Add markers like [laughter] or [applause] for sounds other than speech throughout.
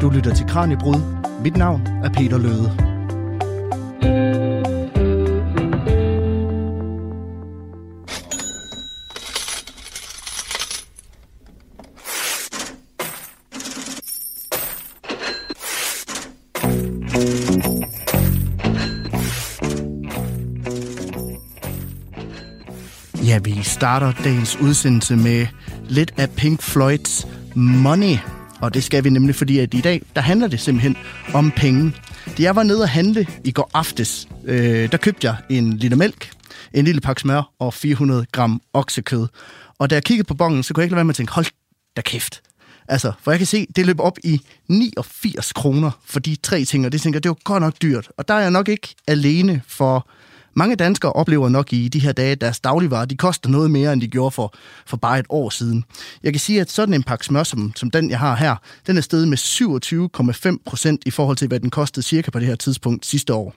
Du lytter til Kranjebrud. Mit navn er Peter Løde. Ja, vi starter dagens udsendelse med lidt af Pink Floyds Money. Og det skal vi nemlig, fordi at i dag, der handler det simpelthen om penge. Da jeg var nede og handle i går aftes, øh, der købte jeg en liter mælk, en lille pakke smør og 400 gram oksekød. Og da jeg kiggede på bongen, så kunne jeg ikke lade være med at tænke, hold da kæft. Altså, for jeg kan se, det løb op i 89 kroner for de tre ting, og det tænker jeg, det var godt nok dyrt. Og der er jeg nok ikke alene for mange danskere oplever nok i de her dage, at deres dagligvarer de koster noget mere, end de gjorde for, for bare et år siden. Jeg kan sige, at sådan en pakke smør, som, som den jeg har her, den er steget med 27,5 procent i forhold til, hvad den kostede cirka på det her tidspunkt sidste år.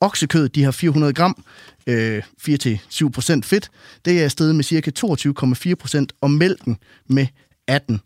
Oksekød, de har 400 gram, øh, 4-7 procent fedt, det er steget med cirka 22,4 procent, og mælken med 18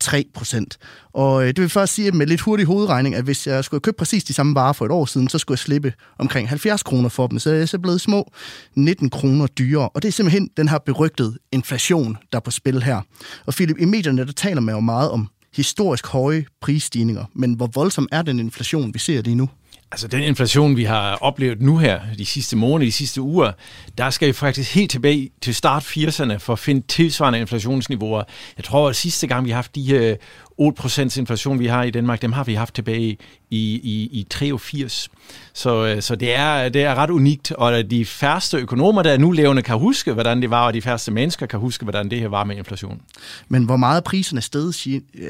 3 procent. Og øh, det vil først sige at med lidt hurtig hovedregning, at hvis jeg skulle købe præcis de samme varer for et år siden, så skulle jeg slippe omkring 70 kroner for dem. Så er jeg så blevet små 19 kroner dyrere. Og det er simpelthen den her berygtede inflation, der er på spil her. Og Philip, i medierne der taler man jo meget om historisk høje prisstigninger. Men hvor voldsom er den inflation, vi ser lige nu? Altså den inflation, vi har oplevet nu her, de sidste måneder, de sidste uger, der skal vi faktisk helt tilbage til start 80'erne for at finde tilsvarende inflationsniveauer. Jeg tror, at sidste gang vi har haft de her 8% inflation, vi har i Danmark, dem har vi haft tilbage i, i, i 83. Så, øh, så det, er, det er ret unikt, og de færreste økonomer, der er nu levende, kan huske, hvordan det var, og de færreste mennesker kan huske, hvordan det her var med inflation. Men hvor meget priserne steget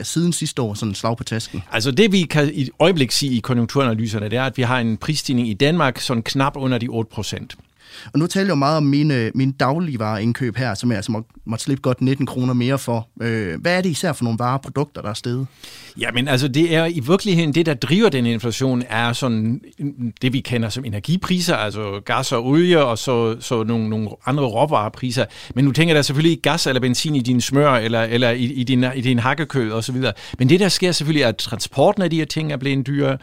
siden sidste år, sådan slag på tasken? Altså det, vi kan i øjeblik sige i konjunkturanalyserne, det er, at vi har en prisstigning i Danmark sådan knap under de 8 procent. Og nu taler jeg jo meget om mine, mine dagligvareindkøb her, som jeg altså må, måtte slippe godt 19 kroner mere for. Øh, hvad er det især for nogle vareprodukter, der er steget? Jamen altså, det er i virkeligheden det, der driver den inflation, er sådan det, vi kender som energipriser, altså gas og olie, og så, så nogle, nogle andre råvarepriser. Men nu tænker der selvfølgelig ikke gas eller benzin i din smør, eller, eller i, i, din, i din hakkekød osv. Men det, der sker selvfølgelig, er, at transporten af de her ting er blevet dyrere,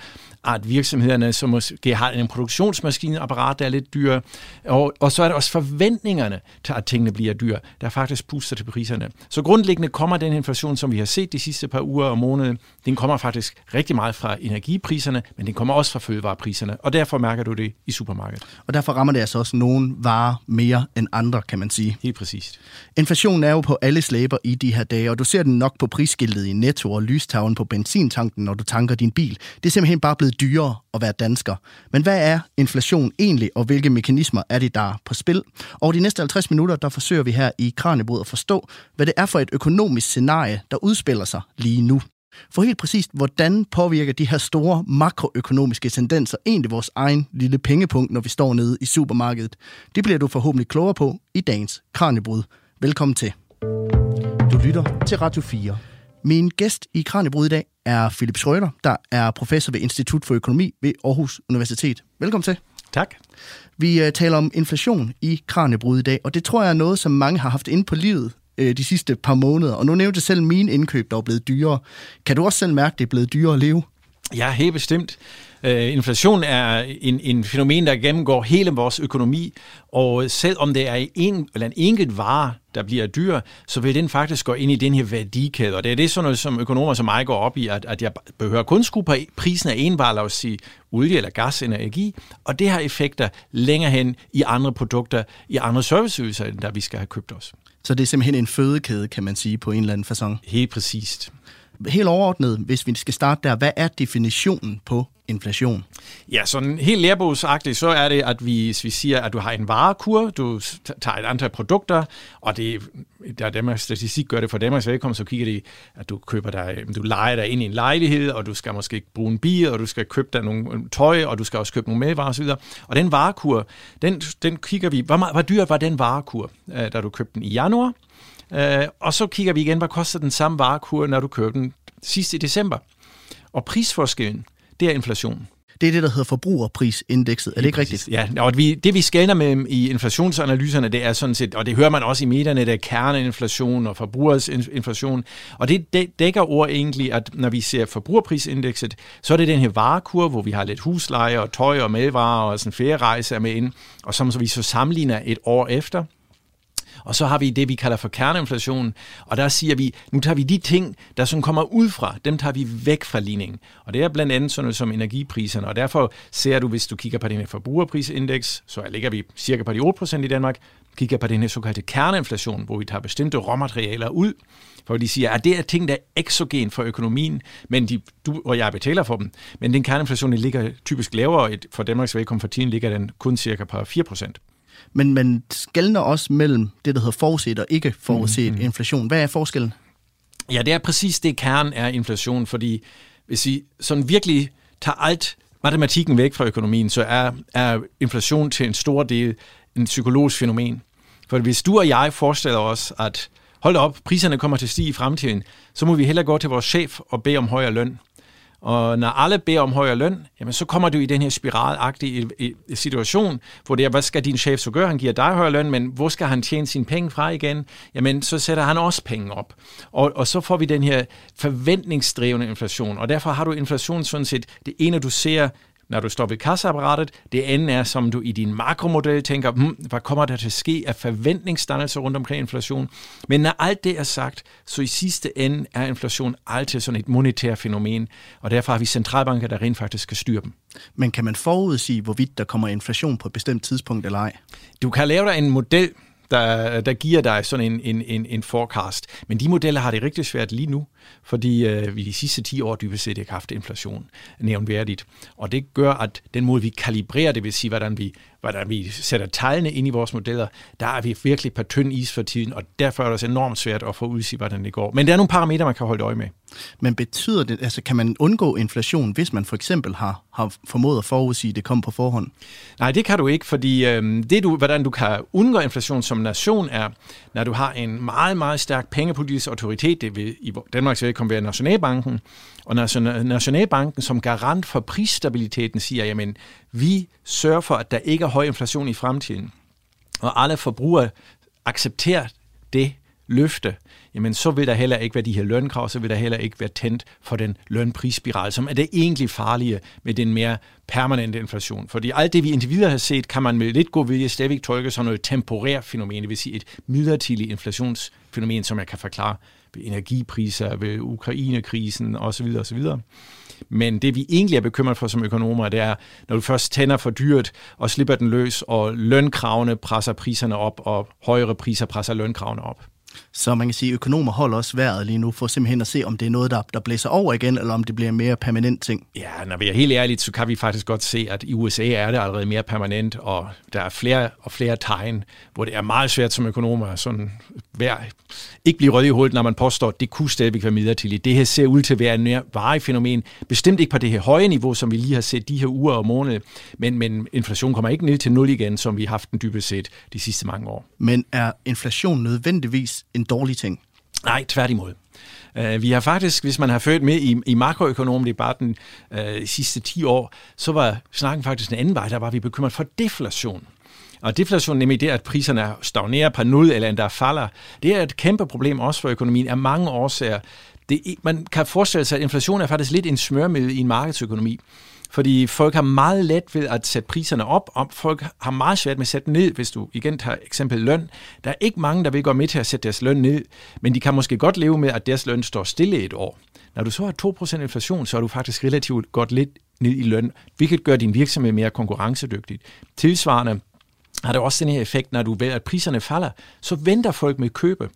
at virksomhederne, som måske har en produktionsmaskineapparat, der er lidt dyre, og, og så er der også forventningerne til, at tingene bliver dyre, der faktisk puster til priserne. Så grundlæggende kommer den inflation, som vi har set de sidste par uger og måneder, den kommer faktisk rigtig meget fra energipriserne, men den kommer også fra fødevarepriserne, og derfor mærker du det i supermarkedet. Og derfor rammer det altså også nogle varer mere end andre, kan man sige. Helt præcist. Inflationen er jo på alle slæber i de her dage, og du ser den nok på prisskiltet i Netto og lystavlen på benzintanken, når du tanker din bil. Det er simpelthen bare blevet dyrere at være dansker. Men hvad er inflation egentlig, og hvilke mekanismer er det, der er på spil? Og de næste 50 minutter, der forsøger vi her i Kranjebrud at forstå, hvad det er for et økonomisk scenarie, der udspiller sig lige nu. For helt præcist, hvordan påvirker de her store makroøkonomiske tendenser egentlig vores egen lille pengepunkt, når vi står nede i supermarkedet? Det bliver du forhåbentlig klogere på i dagens Kranjebrud. Velkommen til. Du lytter til Radio 4. Min gæst i Kranjebrud i dag er Philip Schrøder, der er professor ved Institut for Økonomi ved Aarhus Universitet. Velkommen til. Tak. Vi uh, taler om inflation i Kranjebrud i dag, og det tror jeg er noget, som mange har haft inde på livet uh, de sidste par måneder. Og nu nævnte selv mine indkøb, der er blevet dyrere. Kan du også selv mærke, at det er blevet dyrere at leve? Ja, helt bestemt. Uh, inflation er en, en fænomen, der gennemgår hele vores økonomi, og selv om det er en, eller en enkelt vare, der bliver dyr, så vil den faktisk gå ind i den her værdikæde. Og det er det sådan noget, som økonomer som mig går op i, at, at jeg behøver kun skrue på prisen af en vare, lad os sige olie eller gas eller energi, og det har effekter længere hen i andre produkter, i andre serviceydelser, end der vi skal have købt os. Så det er simpelthen en fødekæde, kan man sige, på en eller anden façon? Helt præcist helt overordnet, hvis vi skal starte der, hvad er definitionen på inflation? Ja, sådan helt lærebogsagtigt, så er det, at vi, hvis vi siger, at du har en varekur, du tager et antal produkter, og det, der Danmarks Statistik gør det for Danmarks velkommen, så kigger de, at du køber dig, du leger dig ind i en lejlighed, og du skal måske bruge en bil, og du skal købe dig nogle øh, tøj, og du skal også købe nogle medvarer osv. Og den varekur, den, den kigger vi, hvor, hvor dyrt var den varekur, øh, da du købte den i januar? Øh, og så kigger vi igen, hvad koster den samme varekur, når du købte den sidst i december. Og prisforskellen, det er inflation. Det er det, der hedder forbrugerprisindekset. Er det ikke rigtigt? Ja, og vi, det vi skældner med i inflationsanalyserne, det er sådan set, og det hører man også i medierne, det er kerneinflation og forbrugersinflation. Og det dækker ord egentlig, at når vi ser forbrugerprisindekset, så er det den her varekur, hvor vi har lidt husleje og tøj og madvarer og sådan ferierejse er med ind, og som så vi så sammenligner et år efter. Og så har vi det, vi kalder for kerneinflation, og der siger vi, nu tager vi de ting, der som kommer ud fra, dem tager vi væk fra ligningen. Og det er blandt andet sådan noget som energipriserne, og derfor ser du, hvis du kigger på den her forbrugerprisindeks, så ligger vi cirka på de 8% i Danmark, kigger på den her såkaldte kerneinflation, hvor vi tager bestemte råmaterialer ud, for de siger, at det er ting, der er exogen for økonomien, men de, du og jeg betaler for dem. Men den kerneinflation ligger typisk lavere, for Danmarks vedkommende for tiden ligger den kun cirka på 4%. Men man skældner også mellem det, der hedder forudset og ikke forudset mm, mm. inflation. Hvad er forskellen? Ja, det er præcis det, kern er inflation, fordi hvis vi sådan virkelig tager alt matematikken væk fra økonomien, så er, er inflation til en stor del en psykologisk fænomen. For hvis du og jeg forestiller os, at hold op, priserne kommer til at stige i fremtiden, så må vi hellere gå til vores chef og bede om højere løn. Og når alle beder om højere løn, jamen så kommer du i den her spiralagtige situation, hvor det er, hvad skal din chef så gøre? Han giver dig højere løn, men hvor skal han tjene sine penge fra igen? Jamen så sætter han også penge op. Og, og så får vi den her forventningsdrevne inflation, og derfor har du inflation sådan set, det ene du ser når du står ved kasseapparatet. Det andet er, som du i din makromodel tænker, hmm, hvad kommer der til at ske af forventningsdannelse rundt omkring inflation. Men når alt det er sagt, så i sidste ende er inflation altid sådan et monetært fænomen, og derfor har vi centralbanker, der rent faktisk skal styre dem. Men kan man forudsige, hvorvidt der kommer inflation på et bestemt tidspunkt eller ej? Du kan lave dig en model, der, der giver dig sådan en, en, en, en forecast. Men de modeller har det rigtig svært lige nu, fordi øh, vi de sidste 10 år dybest set ikke har haft inflation nævnværdigt. Og det gør, at den måde, vi kalibrerer, det vil sige, hvordan vi, hvordan vi sætter tegnene ind i vores modeller, der er vi virkelig på tynd is for tiden, og derfor er det også enormt svært at få udsigt, hvordan det går. Men der er nogle parametre, man kan holde øje med. Men betyder det, altså kan man undgå inflation, hvis man for eksempel har, har formået at forudsige, at det kommer på forhånd? Nej, det kan du ikke, fordi øh, det du, hvordan du kan undgå inflation som nation er, når du har en meget, meget stærk pengepolitisk autoritet, det vil i Danmarks vedkommende være Nationalbanken, og Nationalbanken som garant for prisstabiliteten siger, jamen vi sørger for, at der ikke er høj inflation i fremtiden, og alle forbrugere accepterer det løfte, jamen så vil der heller ikke være de her lønkrav, så vil der heller ikke være tændt for den lønprisspiral, som er det egentlig farlige med den mere permanente inflation. Fordi alt det, vi indtil videre har set, kan man med lidt god vilje stadigvæk tolke som noget temporært fænomen, det vil sige et midlertidigt inflationsfænomen, som jeg kan forklare energipriser, ved Ukrainekrisen osv. osv. Men det vi egentlig er bekymret for som økonomer, det er, når du først tænder for dyrt og slipper den løs, og lønkravene presser priserne op, og højere priser presser lønkravene op. Så man kan sige, at økonomer holder også vejret lige nu for simpelthen at se, om det er noget, der, der blæser over igen, eller om det bliver en mere permanent ting. Ja, når vi er helt ærligt, så kan vi faktisk godt se, at i USA er det allerede mere permanent, og der er flere og flere tegn, hvor det er meget svært som økonomer sådan vær, ikke blive rød i hovedet, når man påstår, at det kunne stadigvæk være midlertidigt. Det her ser ud til at være en mere varig fænomen. Bestemt ikke på det her høje niveau, som vi lige har set de her uger og måneder, men, men inflation kommer ikke ned til nul igen, som vi har haft den dybest set de sidste mange år. Men er inflation nødvendigvis en dårlig ting? Nej, tværtimod. Øh, vi har faktisk, hvis man har ført med i, i makroøkonomdebatten uh, de øh, sidste 10 år, så var snakken faktisk en anden vej. Der var vi bekymret for deflation. Og deflation, nemlig det, at priserne stagnerer på nul eller endda falder, det er et kæmpe problem også for økonomien af mange årsager. Det, man kan forestille sig, at inflation er faktisk lidt en smørmiddel i en markedsøkonomi. Fordi folk har meget let ved at sætte priserne op, og folk har meget svært med at sætte ned, hvis du igen tager eksempel løn. Der er ikke mange, der vil gå med til at sætte deres løn ned, men de kan måske godt leve med, at deres løn står stille et år. Når du så har 2% inflation, så er du faktisk relativt godt lidt ned i løn, hvilket gør din virksomhed mere konkurrencedygtigt. Tilsvarende har det også den her effekt, når du ved, at priserne falder, så venter folk med købe.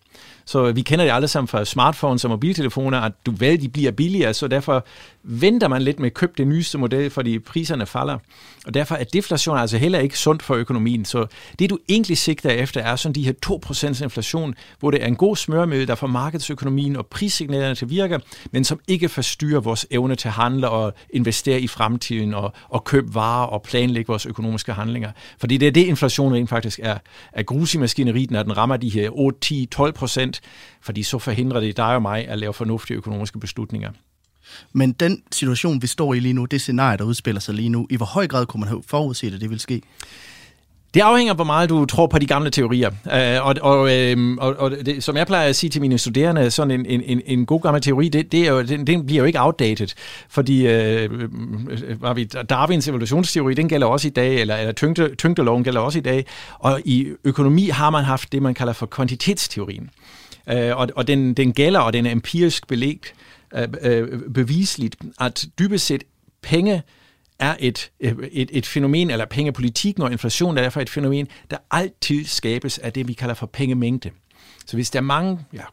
Så vi kender det alle sammen fra smartphones og mobiltelefoner, at du ved, de bliver billigere, så derfor venter man lidt med at købe det nyeste model, fordi priserne falder. Og derfor er deflation altså heller ikke sundt for økonomien. Så det, du egentlig sigter efter, er sådan de her 2% inflation, hvor det er en god smørmiddel, der får markedsøkonomien og prissignalerne til at virke, men som ikke forstyrrer vores evne til at handle og investere i fremtiden og, og købe varer og planlægge vores økonomiske handlinger. Fordi det er det, inflation rent faktisk er, er grus i maskineriet, når den rammer de her 8, 10, 12 procent, fordi så forhindrer det dig og mig at lave fornuftige økonomiske beslutninger. Men den situation, vi står i lige nu, det scenarie, der udspiller sig lige nu, i hvor høj grad kunne man have forudset, at det vil ske? Det afhænger, hvor meget du tror på de gamle teorier. Uh, og og, uh, og, og det, som jeg plejer at sige til mine studerende, sådan en, en, en god gammel teori, det, det er jo, den, den bliver jo ikke outdated. Fordi uh, var vi, Darwins evolutionsteori, den gælder også i dag, eller, eller tyngde, tyngdeloven gælder også i dag. Og i økonomi har man haft det, man kalder for kvantitetsteorien. Øh, og og den, den gælder, og den er empirisk belægt, øh, øh bevisligt, at dybest set penge er et, øh, et, et fænomen, eller pengepolitikken og inflation er derfor et fænomen, der altid skabes af det, vi kalder for pengemængde. Så hvis der er mange ja,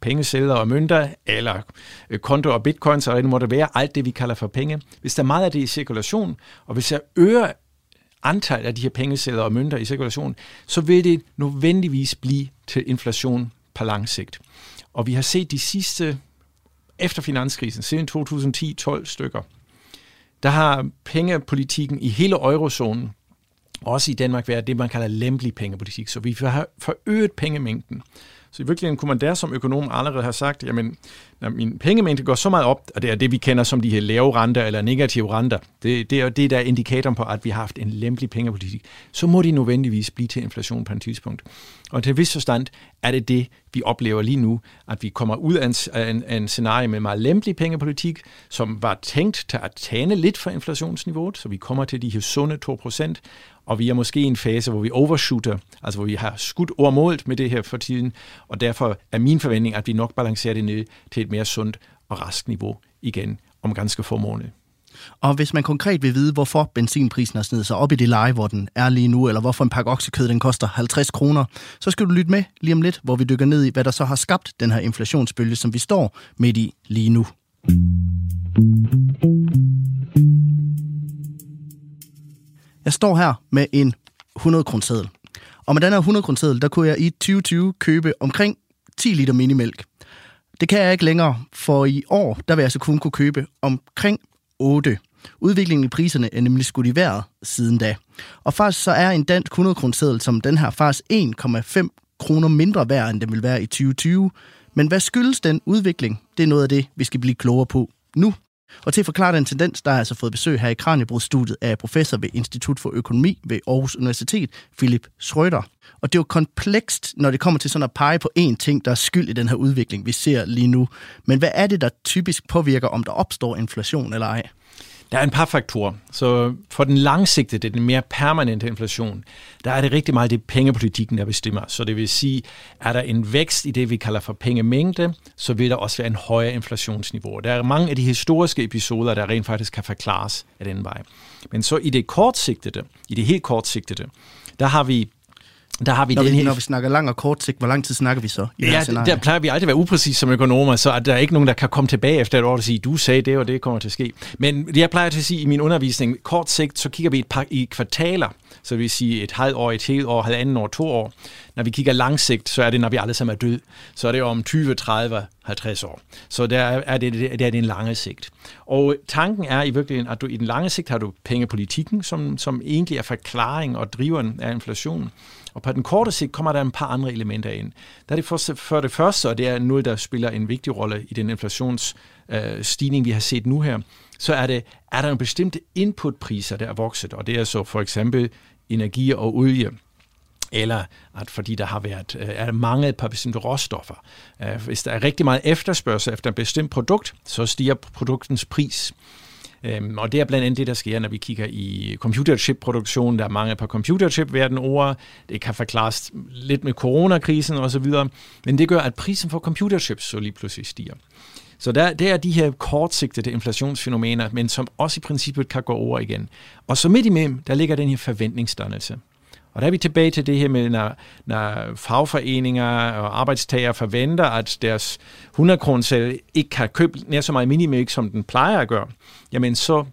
pengesedler og mønter, eller øh, konto og bitcoins, eller det måtte være, alt det, vi kalder for penge, hvis der er meget af det i cirkulation, og hvis jeg øger antallet af de her pengesedler og mønter i cirkulation, så vil det nødvendigvis blive til inflation på lang sigt. Og vi har set de sidste, efter finanskrisen, siden 2010, 12 stykker, der har pengepolitikken i hele eurozonen, også i Danmark, været det, man kalder lempelig pengepolitik. Så vi har forøget pengemængden. Så i virkeligheden kunne man der som økonom allerede have sagt, jamen, når min pengemængde går så meget op, og det er det, vi kender som de her lave renter eller negative renter, det, det er det, der er indikatoren på, at vi har haft en lempelig pengepolitik, så må de nødvendigvis blive til inflation på et tidspunkt. Og til vis forstand er det det, vi oplever lige nu, at vi kommer ud af en, af en, af en scenarie med meget lempelig pengepolitik, som var tænkt til at tane lidt for inflationsniveauet, så vi kommer til de her sunde 2%, og vi er måske i en fase, hvor vi overshooter, altså hvor vi har skudt overmålet med det her for tiden, og derfor er min forventning, at vi nok balancerer det ned til et mere sundt og rask niveau igen om ganske få måneder. Og hvis man konkret vil vide, hvorfor benzinprisen har snedet sig op i det leje, hvor den er lige nu, eller hvorfor en pakke oksekød den koster 50 kroner, så skal du lytte med lige om lidt, hvor vi dykker ned i, hvad der så har skabt den her inflationsbølge, som vi står midt i lige nu. Jeg står her med en 100 kroner Og med den her 100 kroner der kunne jeg i 2020 købe omkring 10 liter minimælk. Det kan jeg ikke længere, for i år, der vil jeg så kun kunne købe omkring 8. Udviklingen i priserne er nemlig skudt i vejret siden da. Og faktisk så er en dansk 100 kroner som den her faktisk 1,5 kroner mindre værd, end den vil være i 2020. Men hvad skyldes den udvikling? Det er noget af det, vi skal blive klogere på nu. Og til at forklare den tendens, der har jeg altså fået besøg her i Kranjebrudstudiet af professor ved Institut for Økonomi ved Aarhus Universitet, Philip Schrøder. Og det er jo komplekst, når det kommer til sådan at pege på én ting, der er skyld i den her udvikling, vi ser lige nu. Men hvad er det, der typisk påvirker, om der opstår inflation eller ej? Der er en par faktorer. Så for den langsigtede, den mere permanente inflation, der er det rigtig meget det pengepolitikken, der bestemmer. Så det vil sige, er der en vækst i det, vi kalder for pengemængde, så vil der også være en højere inflationsniveau. Der er mange af de historiske episoder, der rent faktisk kan forklares af den vej. Men så i det kortsigtede, i det helt kortsigtede, der har vi der har vi når, den vi, her... når vi snakker lang og kort sigt, hvor lang tid snakker vi så? I ja, der plejer vi aldrig at være upræcis som økonomer, så der er ikke nogen, der kan komme tilbage efter et år og sige, du sagde det, og det kommer til at ske. Men jeg plejer til at sige i min undervisning, kort sigt, så kigger vi et par i kvartaler, så det vil sige et halvt år, et helt år, halvanden år, to år. Når vi kigger langsigt, så er det, når vi alle sammen er død. Så er det om 20, 30, 50 år. Så der er det, det er den lange sigt. Og tanken er i virkeligheden, at du i den lange sigt har du pengepolitikken, som, som egentlig er forklaring og driveren af inflationen. Og på den korte sigt kommer der en par andre elementer ind. Der er det for, for det første, og det er noget, der spiller en vigtig rolle i den inflationsstigning, øh, vi har set nu her, så er det, er der nogle bestemte inputpriser, der er vokset, og det er så for eksempel energi og olie eller at fordi der har været øh, er mangel på bestemte råstoffer. Øh, hvis der er rigtig meget efterspørgsel efter et bestemt produkt, så stiger produktens pris. Øhm, og det er blandt andet det, der sker, når vi kigger i computerchip-produktion. Der er mange på computerchip verden over. Det kan forklares lidt med coronakrisen osv. Men det gør, at prisen for computerchips så lige pludselig stiger. Så der, der er de her kortsigtede inflationsfænomener, men som også i princippet kan gå over igen. Og så midt imellem, der ligger den her forventningsdannelse. Og der er vi tilbage til det her med, når, når fagforeninger og arbejdstager forventer, at deres 100 kroner ikke kan købe nær så meget minimælk, som den plejer at gøre, jamen så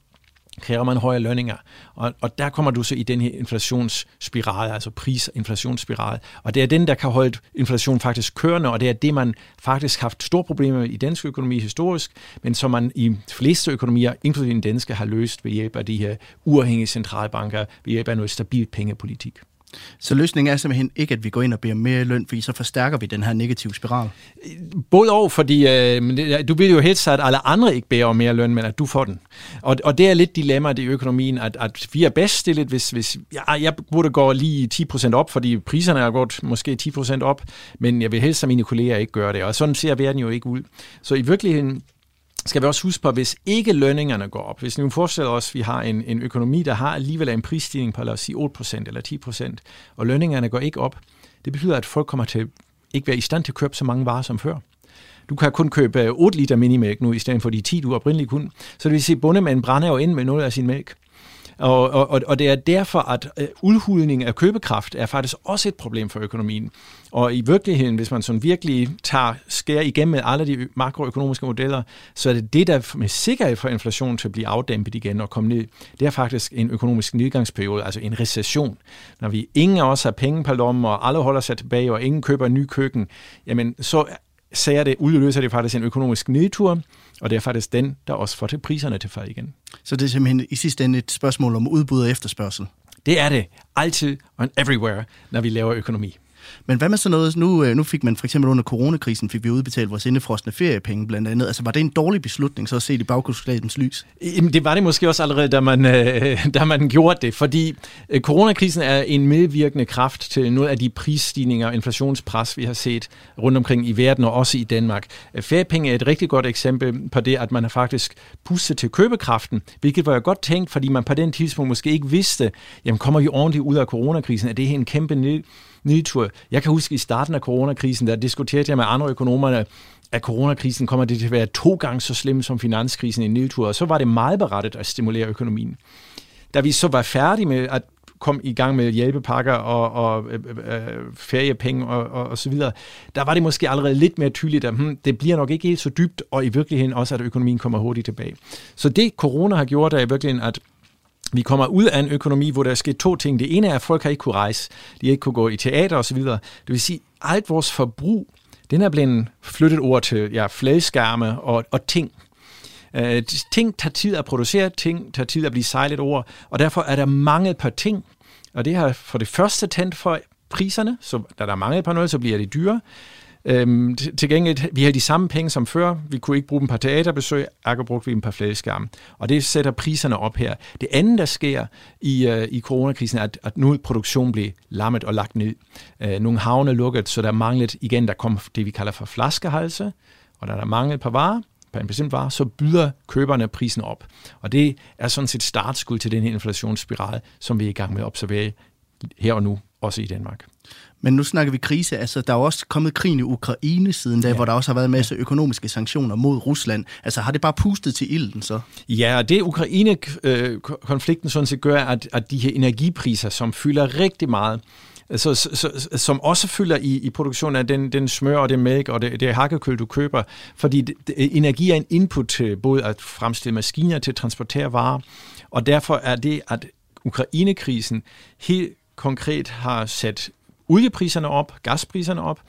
kræver man højere lønninger. Og, og der kommer du så i den her inflationsspiral, altså prisinflationsspiral. Og det er den, der kan holde inflation faktisk kørende, og det er det, man faktisk har haft store problemer med i dansk økonomi historisk, men som man i fleste økonomier, inklusive den danske, har løst ved hjælp af de her uafhængige centralbanker, ved hjælp af noget stabilt pengepolitik. Så løsningen er simpelthen ikke, at vi går ind og beder mere løn, fordi så forstærker vi den her negative spiral? Både og, fordi øh, du vil jo helst at alle andre ikke beder om mere løn, men at du får den. Og, og det er lidt dilemmaet i økonomien, at, at vi er bedst stillet, hvis, hvis ja, jeg burde gå lige 10% op, fordi priserne er gået måske 10% op, men jeg vil helst, at mine kolleger ikke gøre det. Og sådan ser verden jo ikke ud. Så i virkeligheden skal vi også huske på, hvis ikke lønningerne går op, hvis nu forestiller os, at vi har en, en økonomi, der har alligevel en prisstigning på, lad os sige, 8% eller 10%, og lønningerne går ikke op, det betyder, at folk kommer til ikke være i stand til at købe så mange varer som før. Du kan kun købe 8 liter minimælk nu, i stedet for de 10, du oprindeligt kunne. Så det vil sige, at bondemanden brænder jo ind med noget af sin mælk. Og, og, og det er derfor, at øh, udhulning af købekraft er faktisk også et problem for økonomien. Og i virkeligheden, hvis man sådan virkelig tager skær igennem med alle de makroøkonomiske modeller, så er det det, der med sikkerhed for inflationen til at blive afdæmpet igen og komme ned. Det er faktisk en økonomisk nedgangsperiode, altså en recession. Når vi ingen af os har penge på lommen, og alle holder sig tilbage, og ingen køber en ny køkken, jamen så ser det, udløser det faktisk en økonomisk nedtur, og det er faktisk den, der også får til priserne til fald igen. Så det er simpelthen i sidste ende et spørgsmål om udbud og efterspørgsel? Det er det. Altid og everywhere, når vi laver økonomi. Men hvad med sådan noget? Nu, øh, nu fik man for eksempel under coronakrisen, fik vi udbetalt vores indefrostende feriepenge blandt andet. Altså var det en dårlig beslutning så at se det i baggrundsskabens lys? Jamen, det var det måske også allerede, da man, øh, [laughs] da man gjorde det, fordi øh, coronakrisen er en medvirkende kraft til noget af de prisstigninger og inflationspres, vi har set rundt omkring i verden og også i Danmark. Øh, feriepenge er et rigtig godt eksempel på det, at man har faktisk pustet til købekraften, hvilket var jo godt tænkt, fordi man på den tidspunkt måske ikke vidste, jamen kommer vi ordentligt ud af coronakrisen? Er det her en kæmpe nedtur. Jeg kan huske i starten af coronakrisen, der diskuterede jeg med andre økonomerne, at coronakrisen kommer det til at være to gange så slem som finanskrisen i nedtur, og så var det meget berettet at stimulere økonomien. Da vi så var færdige med at kom i gang med hjælpepakker og, og øh, øh, øh, feriepenge og, og, og så videre, der var det måske allerede lidt mere tydeligt, at hmm, det bliver nok ikke helt så dybt, og i virkeligheden også, at økonomien kommer hurtigt tilbage. Så det corona har gjort, er i virkeligheden, at vi kommer ud af en økonomi, hvor der er sket to ting. Det ene er, at folk har ikke kunne rejse. De har ikke kunne gå i teater osv. Det vil sige, at alt vores forbrug, den er blevet flyttet over til ja, fladskærme og, og ting. Uh, ting tager tid at producere, ting tager tid at blive sejlet over, og derfor er der mangel på ting. Og det har for det første tændt for priserne, så da der er mangel på noget, så bliver det dyrere. Øhm, til gengæld, vi havde de samme penge som før. Vi kunne ikke bruge dem på teaterbesøg, ergo brugte vi dem på fladskærm. Og det sætter priserne op her. Det andet, der sker i, øh, i coronakrisen, er, at, at nu produktionen bliver lammet og lagt ned. Øh, nogle havne lukket, så der manglet igen, der kommer det, vi kalder for flaskehalse, og der er mangel på varer, på en bestemt vare, så byder køberne prisen op. Og det er sådan set startskud til den her inflationsspiral, som vi er i gang med at observere her og nu, også i Danmark. Men nu snakker vi krise. Altså, der er jo også kommet krigen i Ukraine siden da, ja. hvor der også har været en masse økonomiske sanktioner mod Rusland. Altså, har det bare pustet til ilden så? Ja, det Ukraine-konflikten sådan set gør, at, at de her energipriser, som fylder rigtig meget, så, så, som også fylder i, i produktionen af den, den smør og det mælk og det, det hakkekøl, du køber. Fordi det, det, energi er en input til både at fremstille maskiner til at transportere varer, og derfor er det, at Ukraine-krisen helt konkret har sat oliepriserne op, gaspriserne op,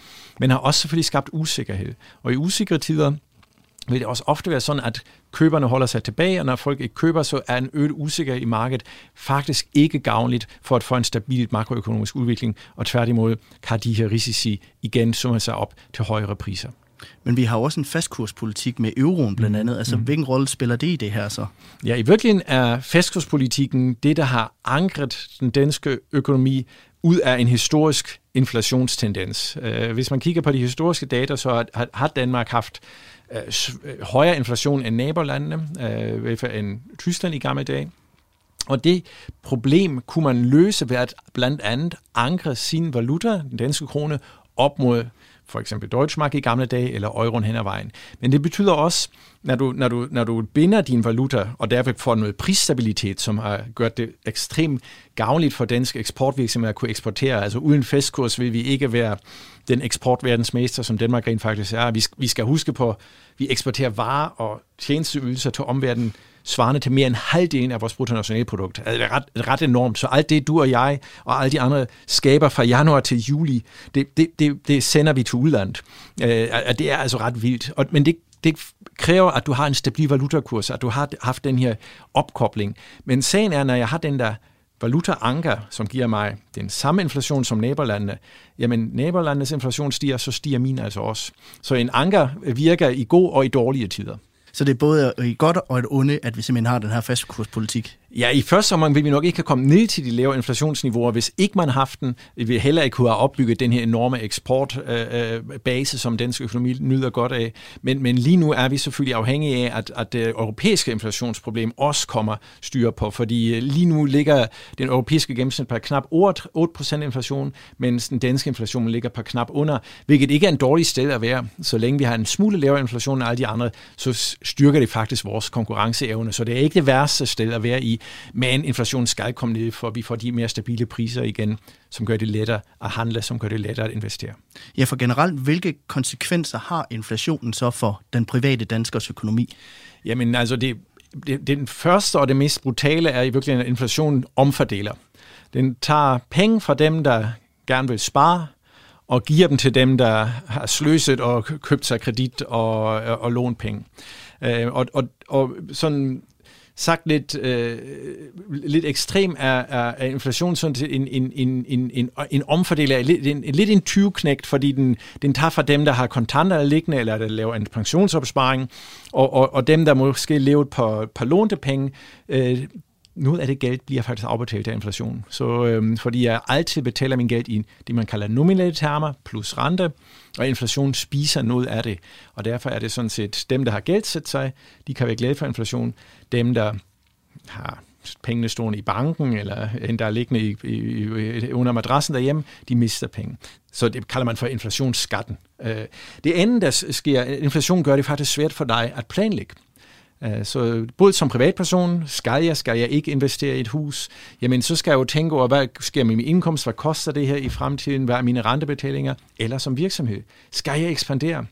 men har også selvfølgelig skabt usikkerhed. Og i usikre tider vil det også ofte være sådan, at køberne holder sig tilbage, og når folk ikke køber, så er en øget usikkerhed i markedet faktisk ikke gavnligt for at få en stabil makroøkonomisk udvikling, og tværtimod kan de her risici igen summe sig op til højere priser. Men vi har også en fastkurspolitik med euroen blandt mm. andet. Altså, mm. hvilken rolle spiller det i det her så? Ja, i virkeligheden er fastkurspolitikken det, der har ankret den danske økonomi ud af en historisk inflationstendens. Øh, hvis man kigger på de historiske data, så har Danmark haft øh, øh, højere inflation end nabolandene, end Tyskland i gamle dage. Og det problem kunne man løse ved at blandt andet ankre sin valuta, den danske krone, op mod for eksempel Deutschmark i gamle dage, eller euroen hen ad vejen. Men det betyder også, når du, når du, når du binder din valuta, og derfor får noget prisstabilitet, som har gjort det ekstremt gavnligt for dansk eksportvirksomheder at kunne eksportere. Altså uden festkurs vil vi ikke være den eksportverdensmester, som Danmark rent faktisk er. Vi, vi skal huske på, at vi eksporterer varer og tjenesteydelser til omverdenen, svarende til mere end halvdelen af vores bruttonationalprodukt. Altså, det er ret, ret enormt. Så alt det, du og jeg og alle de andre skaber fra januar til juli, det, det, det, det sender vi til udlandet. Øh, det er altså ret vildt. Og, men det, det kræver, at du har en stabil valutakurs, at du har haft den her opkobling. Men sagen er, når jeg har den der valuta anker, som giver mig den samme inflation som nabolandene, jamen nabolandenes inflation stiger, så stiger min altså også. Så en anker virker i gode og i dårlige tider. Så det er både i godt og et onde, at vi simpelthen har den her fastkurspolitik. Ja, i første omgang vil vi nok ikke have kommet ned til de lave inflationsniveauer, hvis ikke man har haft den. Vi vil heller ikke kunne have opbygget den her enorme eksportbase, øh, øh, som dansk økonomi nyder godt af. Men, men lige nu er vi selvfølgelig afhængige af, at, at det europæiske inflationsproblem også kommer styr på, fordi lige nu ligger den europæiske gennemsnit på knap 8% inflation, mens den danske inflation ligger på knap under, hvilket ikke er en dårlig sted at være. Så længe vi har en smule lavere inflation end alle de andre, så styrker det faktisk vores konkurrenceevne. Så det er ikke det værste sted at være i. Men inflationen skal komme ned, for vi får de mere stabile priser igen, som gør det lettere at handle, som gør det lettere at investere. Ja, for generelt, hvilke konsekvenser har inflationen så for den private danskers økonomi? Jamen altså, det, det, den første og det mest brutale er i virkeligheden, at inflationen omfordeler. Den tager penge fra dem, der gerne vil spare, og giver dem til dem, der har sløset og købt sig kredit og, og, og lånt penge. Øh, og, og, og sådan sagt lidt, øh, lidt ekstrem er, er, er inflation sådan en, en, en, en, en, en omfordeler, lidt en, lidt en 20-knægt, fordi den, den tager fra dem, der har kontanter liggende, eller der laver en pensionsopsparing, og, og, og dem, der måske lever på, på lånte penge, øh, noget af det gæld bliver faktisk afbetalt af inflation. Så øhm, fordi jeg altid betaler min gæld i det, man kalder nominelle termer plus rente, og inflation spiser noget af det. Og derfor er det sådan set dem, der har gældsat sig, de kan være glade for inflation. Dem, der har pengene stående i banken, eller en, der er liggende i, i, under madrassen derhjemme, de mister penge. Så det kalder man for inflationsskatten. Øh, det andet, der sker, inflation gør det faktisk svært for dig at planlægge. Øh, så både som privatperson, skal jeg, skal jeg ikke investere i et hus? Jamen, så skal jeg jo tænke over, hvad sker med min indkomst? Hvad koster det her i fremtiden? Hvad er mine rentebetalinger? Eller som virksomhed, skal jeg ekspandere?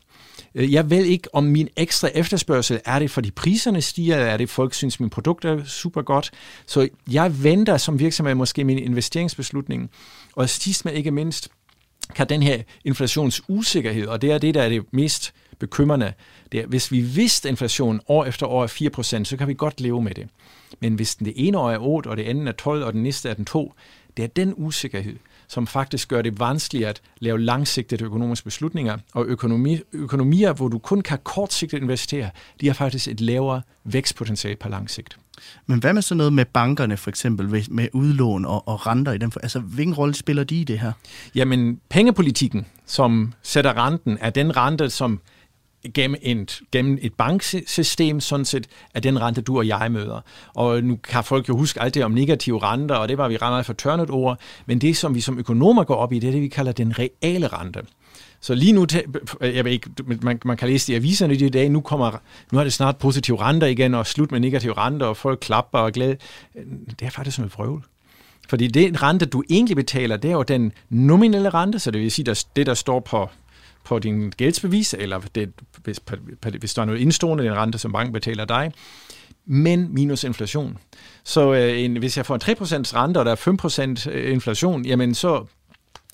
Øh, jeg ved ikke, om min ekstra efterspørgsel er det, fordi priserne stiger, eller er det, folk synes, min produkt er super godt. Så jeg venter som virksomhed måske min investeringsbeslutning. Og sidst men ikke mindst, kan den her inflationsusikkerhed, og det er det, der er det mest bekymrende, det er, hvis vi vidste inflationen år efter år er 4%, så kan vi godt leve med det. Men hvis den det ene år er 8, og det andet er 12, og den næste er den 2, det er den usikkerhed, som faktisk gør det vanskeligt at lave langsigtede økonomiske beslutninger. Og økonomi, økonomier, hvor du kun kan kortsigtet investere, de har faktisk et lavere vækstpotentiale på lang sigt. Men hvad med sådan noget med bankerne for eksempel, med udlån og, og renter i dem? Altså, hvilken rolle spiller de i det her? Jamen, pengepolitikken, som sætter renten, er den rente, som gennem en, gennem et banksystem, sådan set, er den rente, du og jeg møder. Og nu kan folk jo huske alt det om negative renter, og det var vi ret meget for tørnet ord, men det, som vi som økonomer går op i, det er det, vi kalder den reale rente. Så lige nu, jeg ved ikke, man, man kan læse i aviserne i de dage, nu, kommer, nu er det snart positive renter igen, og slut med negative renter, og folk klapper og glæder. Det er faktisk noget vrøvl. Fordi det rente, du egentlig betaler, det er jo den nominelle rente, så det vil sige, at det, der står på på din gældsbevis, eller det, hvis, hvis der er noget indstående, en rente, som banken betaler dig, men minus inflation. Så øh, en, hvis jeg får en 3% rente, og der er 5% øh, inflation, jamen så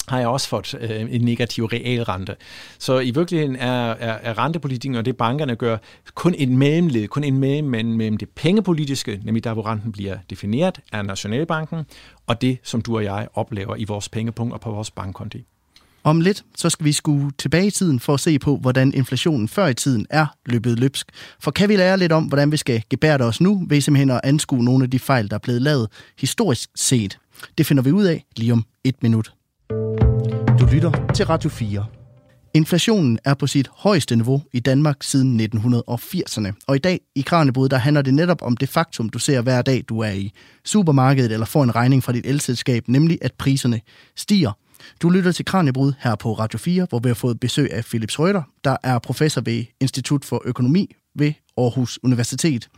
har jeg også fået øh, en negativ realrente. Så i virkeligheden er, er, er rentepolitikken og det bankerne gør kun en mellemled, kun en mellem mellem det pengepolitiske, nemlig der hvor renten bliver defineret af Nationalbanken, og det som du og jeg oplever i vores pengepunkt og på vores bankkonti. Om lidt, så skal vi skue tilbage i tiden for at se på, hvordan inflationen før i tiden er løbet løbsk. For kan vi lære lidt om, hvordan vi skal gebære os nu, ved simpelthen at anskue nogle af de fejl, der er blevet lavet historisk set. Det finder vi ud af lige om et minut. Du lytter til Radio 4. Inflationen er på sit højeste niveau i Danmark siden 1980'erne. Og i dag i Kranjebrud, der handler det netop om det faktum, du ser hver dag, du er i supermarkedet eller får en regning fra dit elselskab, nemlig at priserne stiger. Du lytter til Kranjebrud her på Radio 4, hvor vi har fået besøg af Philip Schrøder, der er professor ved Institut for Økonomi ved Aarhus Universitet.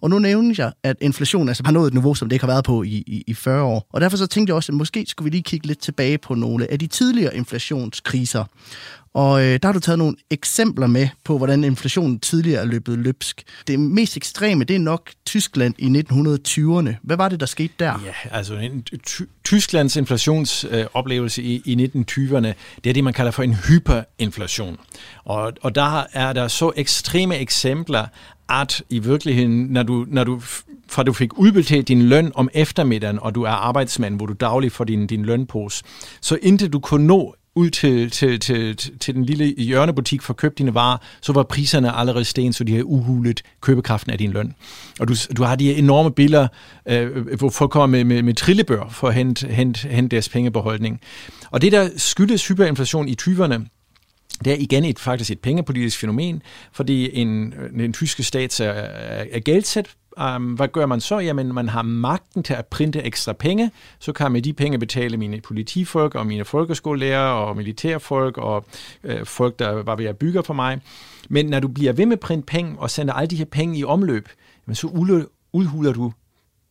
Og nu nævner jeg, at inflation altså har nået et niveau, som det ikke har været på i, i, i 40 år. Og derfor så tænkte jeg også, at måske skulle vi lige kigge lidt tilbage på nogle af de tidligere inflationskriser. Og øh, der har du taget nogle eksempler med på, hvordan inflationen tidligere er løbet løbsk. Det mest ekstreme, det er nok Tyskland i 1920'erne. Hvad var det, der skete der? Ja, altså en, ty- Tysklands inflationsoplevelse øh, i, i 1920'erne, det er det, man kalder for en hyperinflation. Og, og der er der så ekstreme eksempler, at i virkeligheden, når du, når du, fra du fik udbetalt din løn om eftermiddagen, og du er arbejdsmand, hvor du dagligt får din, din lønpose, så indtil du kunne nå ud til, til, til, til den lille hjørnebutik for at købe dine varer, så var priserne allerede sten, så de havde uhulet købekraften af din løn. Og du, du har de her enorme billeder, øh, hvor folk kommer med, med, med trillebør for at hente, hente, hente deres pengebeholdning. Og det, der skyldes hyperinflation i 20'erne, det er igen et, faktisk et pengepolitisk fænomen, fordi en, den tyske stat er, er gældsæt. Um, hvad gør man så? Jamen, man har magten til at printe ekstra penge, så kan med de penge betale mine politifolk og mine folkeskolelærer og militærfolk og øh, folk, der var ved at bygge for mig. Men når du bliver ved med at printe penge og sender alle de her penge i omløb, jamen, så udhuler du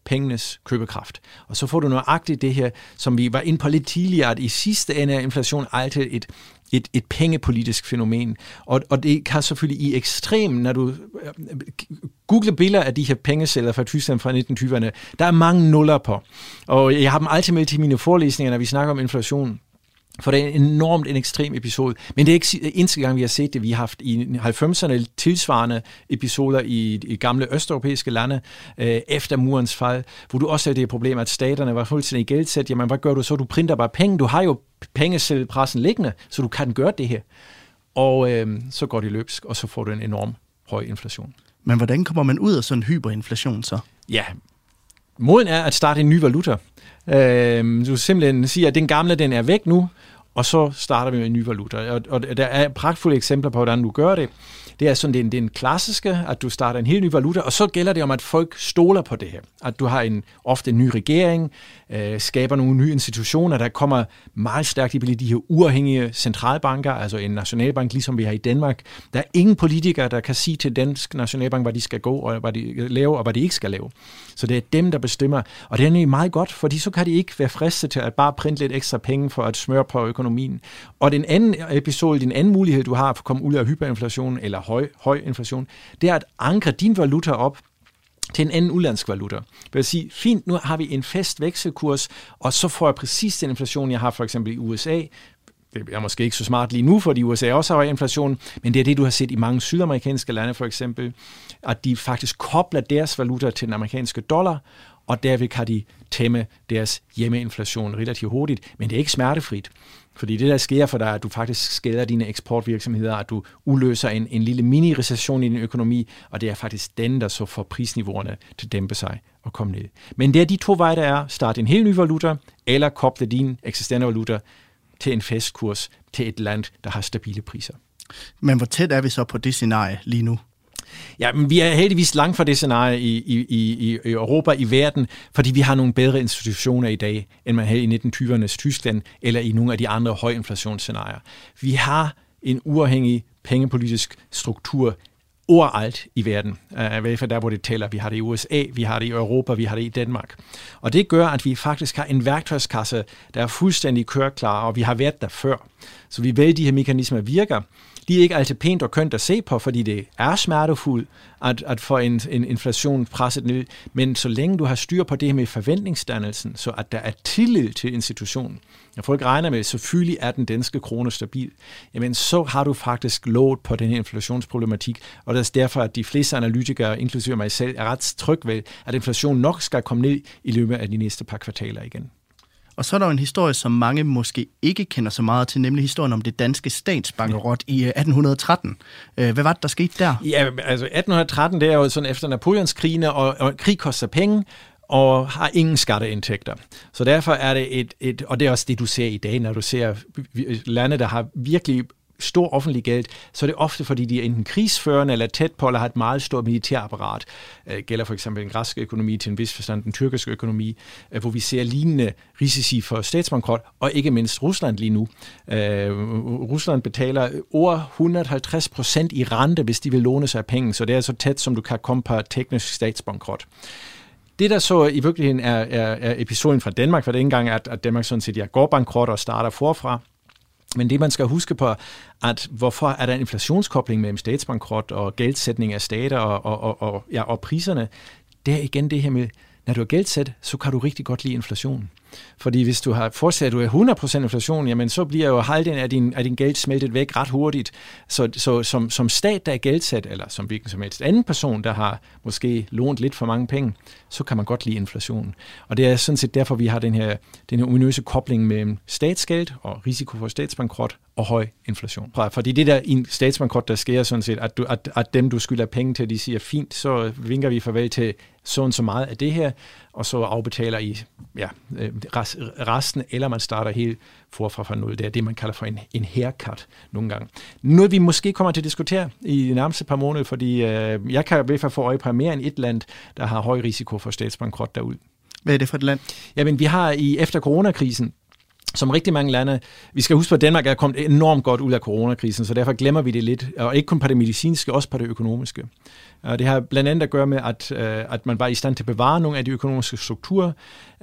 pengenes købekraft. Og så får du nøjagtigt det her, som vi var inde på lidt tidligere, at i sidste ende er inflation altid et, et, et pengepolitisk fænomen. Og, og det kan selvfølgelig i ekstrem, når du øh, googler billeder af de her pengeceller fra Tyskland fra 1920'erne, der er mange nuller på. Og jeg har dem altid med til mine forelæsninger, når vi snakker om inflation. For det er enormt en ekstrem episode. Men det er ikke eneste gang, vi har set det. Vi har haft i 90'erne tilsvarende episoder i, i gamle østeuropæiske lande øh, efter murens fald, hvor du også havde det problem, at staterne var fuldstændig gældsat. Jamen, hvad gør du så? Du printer bare penge. Du har jo pengeseddelpressen liggende, så du kan gøre det her. Og øh, så går det løbsk, og så får du en enorm høj inflation. Men hvordan kommer man ud af sådan en hyperinflation så? Ja, måden er at starte en ny valuta. Øh, du simpelthen siger, at den gamle den er væk nu, og så starter vi med en ny valuta. Og, og der er pragtfulde eksempler på, hvordan du gør det. Det er sådan den, den klassiske, at du starter en helt ny valuta, og så gælder det om, at folk stoler på det her. At du har en, ofte en ny regering, øh, skaber nogle nye institutioner, der kommer meget stærkt i de her uafhængige centralbanker, altså en nationalbank, ligesom vi har i Danmark. Der er ingen politikere, der kan sige til dansk nationalbank, hvad de skal gå, og hvad de lave, og hvad de ikke skal lave. Så det er dem, der bestemmer. Og det er nemlig meget godt, fordi så kan de ikke være fristet til at bare printe lidt ekstra penge for at smøre på økonomien. Og den anden episode, den anden mulighed, du har for at komme ud af hyperinflation eller høj, høj inflation, det er at ankre din valuta op til en anden udlandsk valuta. Det vil sige, fint, nu har vi en fast vekselkurs, og så får jeg præcis den inflation, jeg har for eksempel i USA, det er måske ikke så smart lige nu, fordi USA også har inflation, men det er det, du har set i mange sydamerikanske lande for eksempel, at de faktisk kobler deres valuta til den amerikanske dollar, og derved kan de tæmme deres hjemmeinflation relativt hurtigt, men det er ikke smertefrit. Fordi det, der sker for dig, er, at du faktisk skader dine eksportvirksomheder, at du uløser en, en lille mini-recession i din økonomi, og det er faktisk den, der så får prisniveauerne til at dæmpe sig og komme ned. Men det er de to veje, der er. Start en helt ny valuta, eller koble din eksisterende valuta til en festkurs til et land, der har stabile priser. Men hvor tæt er vi så på det scenarie lige nu? Ja, men vi er heldigvis langt fra det scenarie i, i, i, i Europa, i verden, fordi vi har nogle bedre institutioner i dag, end man havde i 1920'ernes Tyskland, eller i nogle af de andre højinflationsscenarier. Vi har en uafhængig pengepolitisk struktur overalt i verden. I hvert fald der, hvor det tæller. Vi har det i USA, vi har det i Europa, vi har det i Danmark. Og det gør, at vi faktisk har en værktøjskasse, der er fuldstændig køreklar, og vi har været der før. Så vi ved, at de her mekanismer virker, de er ikke altid pænt og kønt at se på, fordi det er smertefuldt at, at få en, en inflation presset ned. Men så længe du har styr på det her med forventningsdannelsen, så at der er tillid til institutionen, når folk regner med, at selvfølgelig er den danske krone stabil, jamen så har du faktisk låt på den her inflationsproblematik, og det er derfor, at de fleste analytikere, inklusive mig selv, er ret tryg ved, at inflationen nok skal komme ned i løbet af de næste par kvartaler igen. Og så er der jo en historie, som mange måske ikke kender så meget til, nemlig historien om det danske statsbankerot i øh, 1813. Øh, hvad var det, der skete der? Ja, altså 1813, det er jo sådan efter Napoleonskrigene, og, og krig koster penge, og har ingen skatteindtægter. Så derfor er det et, et, og det er også det, du ser i dag, når du ser lande, der har virkelig stor offentlig gæld, så er det ofte, fordi de er enten krigsførende eller tæt på, eller har et meget stort militærapparat. Det gælder for eksempel den græske økonomi til en vis forstand den tyrkiske økonomi, øh, hvor vi ser lignende risici for statsbankrot, og ikke mindst Rusland lige nu. Øh, Rusland betaler over 150 procent i rente, hvis de vil låne sig af penge, så det er så tæt, som du kan komme på teknisk statsbankrot. Det, der så i virkeligheden er, er, er episoden fra Danmark, for det er ikke engang, at, at Danmark sådan set er går bankrot og starter forfra, men det, man skal huske på, at hvorfor er der en inflationskobling mellem statsbankrot og gældsætning af stater og, og, og, og, ja, og priserne, det er igen det her med, når du er gældsat, så kan du rigtig godt lide inflation. Fordi hvis du har fortsat, du er 100% inflation, jamen så bliver jo halvdelen af din, af din gæld smeltet væk ret hurtigt. Så, så som, som stat, der er gældsat, eller som hvilken som helst anden person, der har måske lånt lidt for mange penge, så kan man godt lide inflationen. Og det er sådan set derfor, vi har den her, den her ominøse kobling mellem statsgæld og risiko for statsbankrot og høj inflation. Fordi det der en statsbankrot, der sker sådan set, at, du, at, at dem, du skylder penge til, de siger, fint, så vinker vi farvel til sådan så meget af det her, og så afbetaler I ja, øh, resten, eller man starter helt forfra fra nul. Det er det, man kalder for en, en haircut nogle gange. Noget, vi måske kommer til at diskutere i de nærmeste par måneder, fordi øh, jeg kan i hvert fald få øje på mere end et land, der har høj risiko for statsbankrot derude. Hvad er det for et land? Jamen, vi har i efter coronakrisen, som rigtig mange lande, vi skal huske på, at Danmark er kommet enormt godt ud af coronakrisen, så derfor glemmer vi det lidt, og ikke kun på det medicinske, også på det økonomiske. Og det har blandt andet at gøre med, at, øh, at man var i stand til at bevare nogle af de økonomiske strukturer,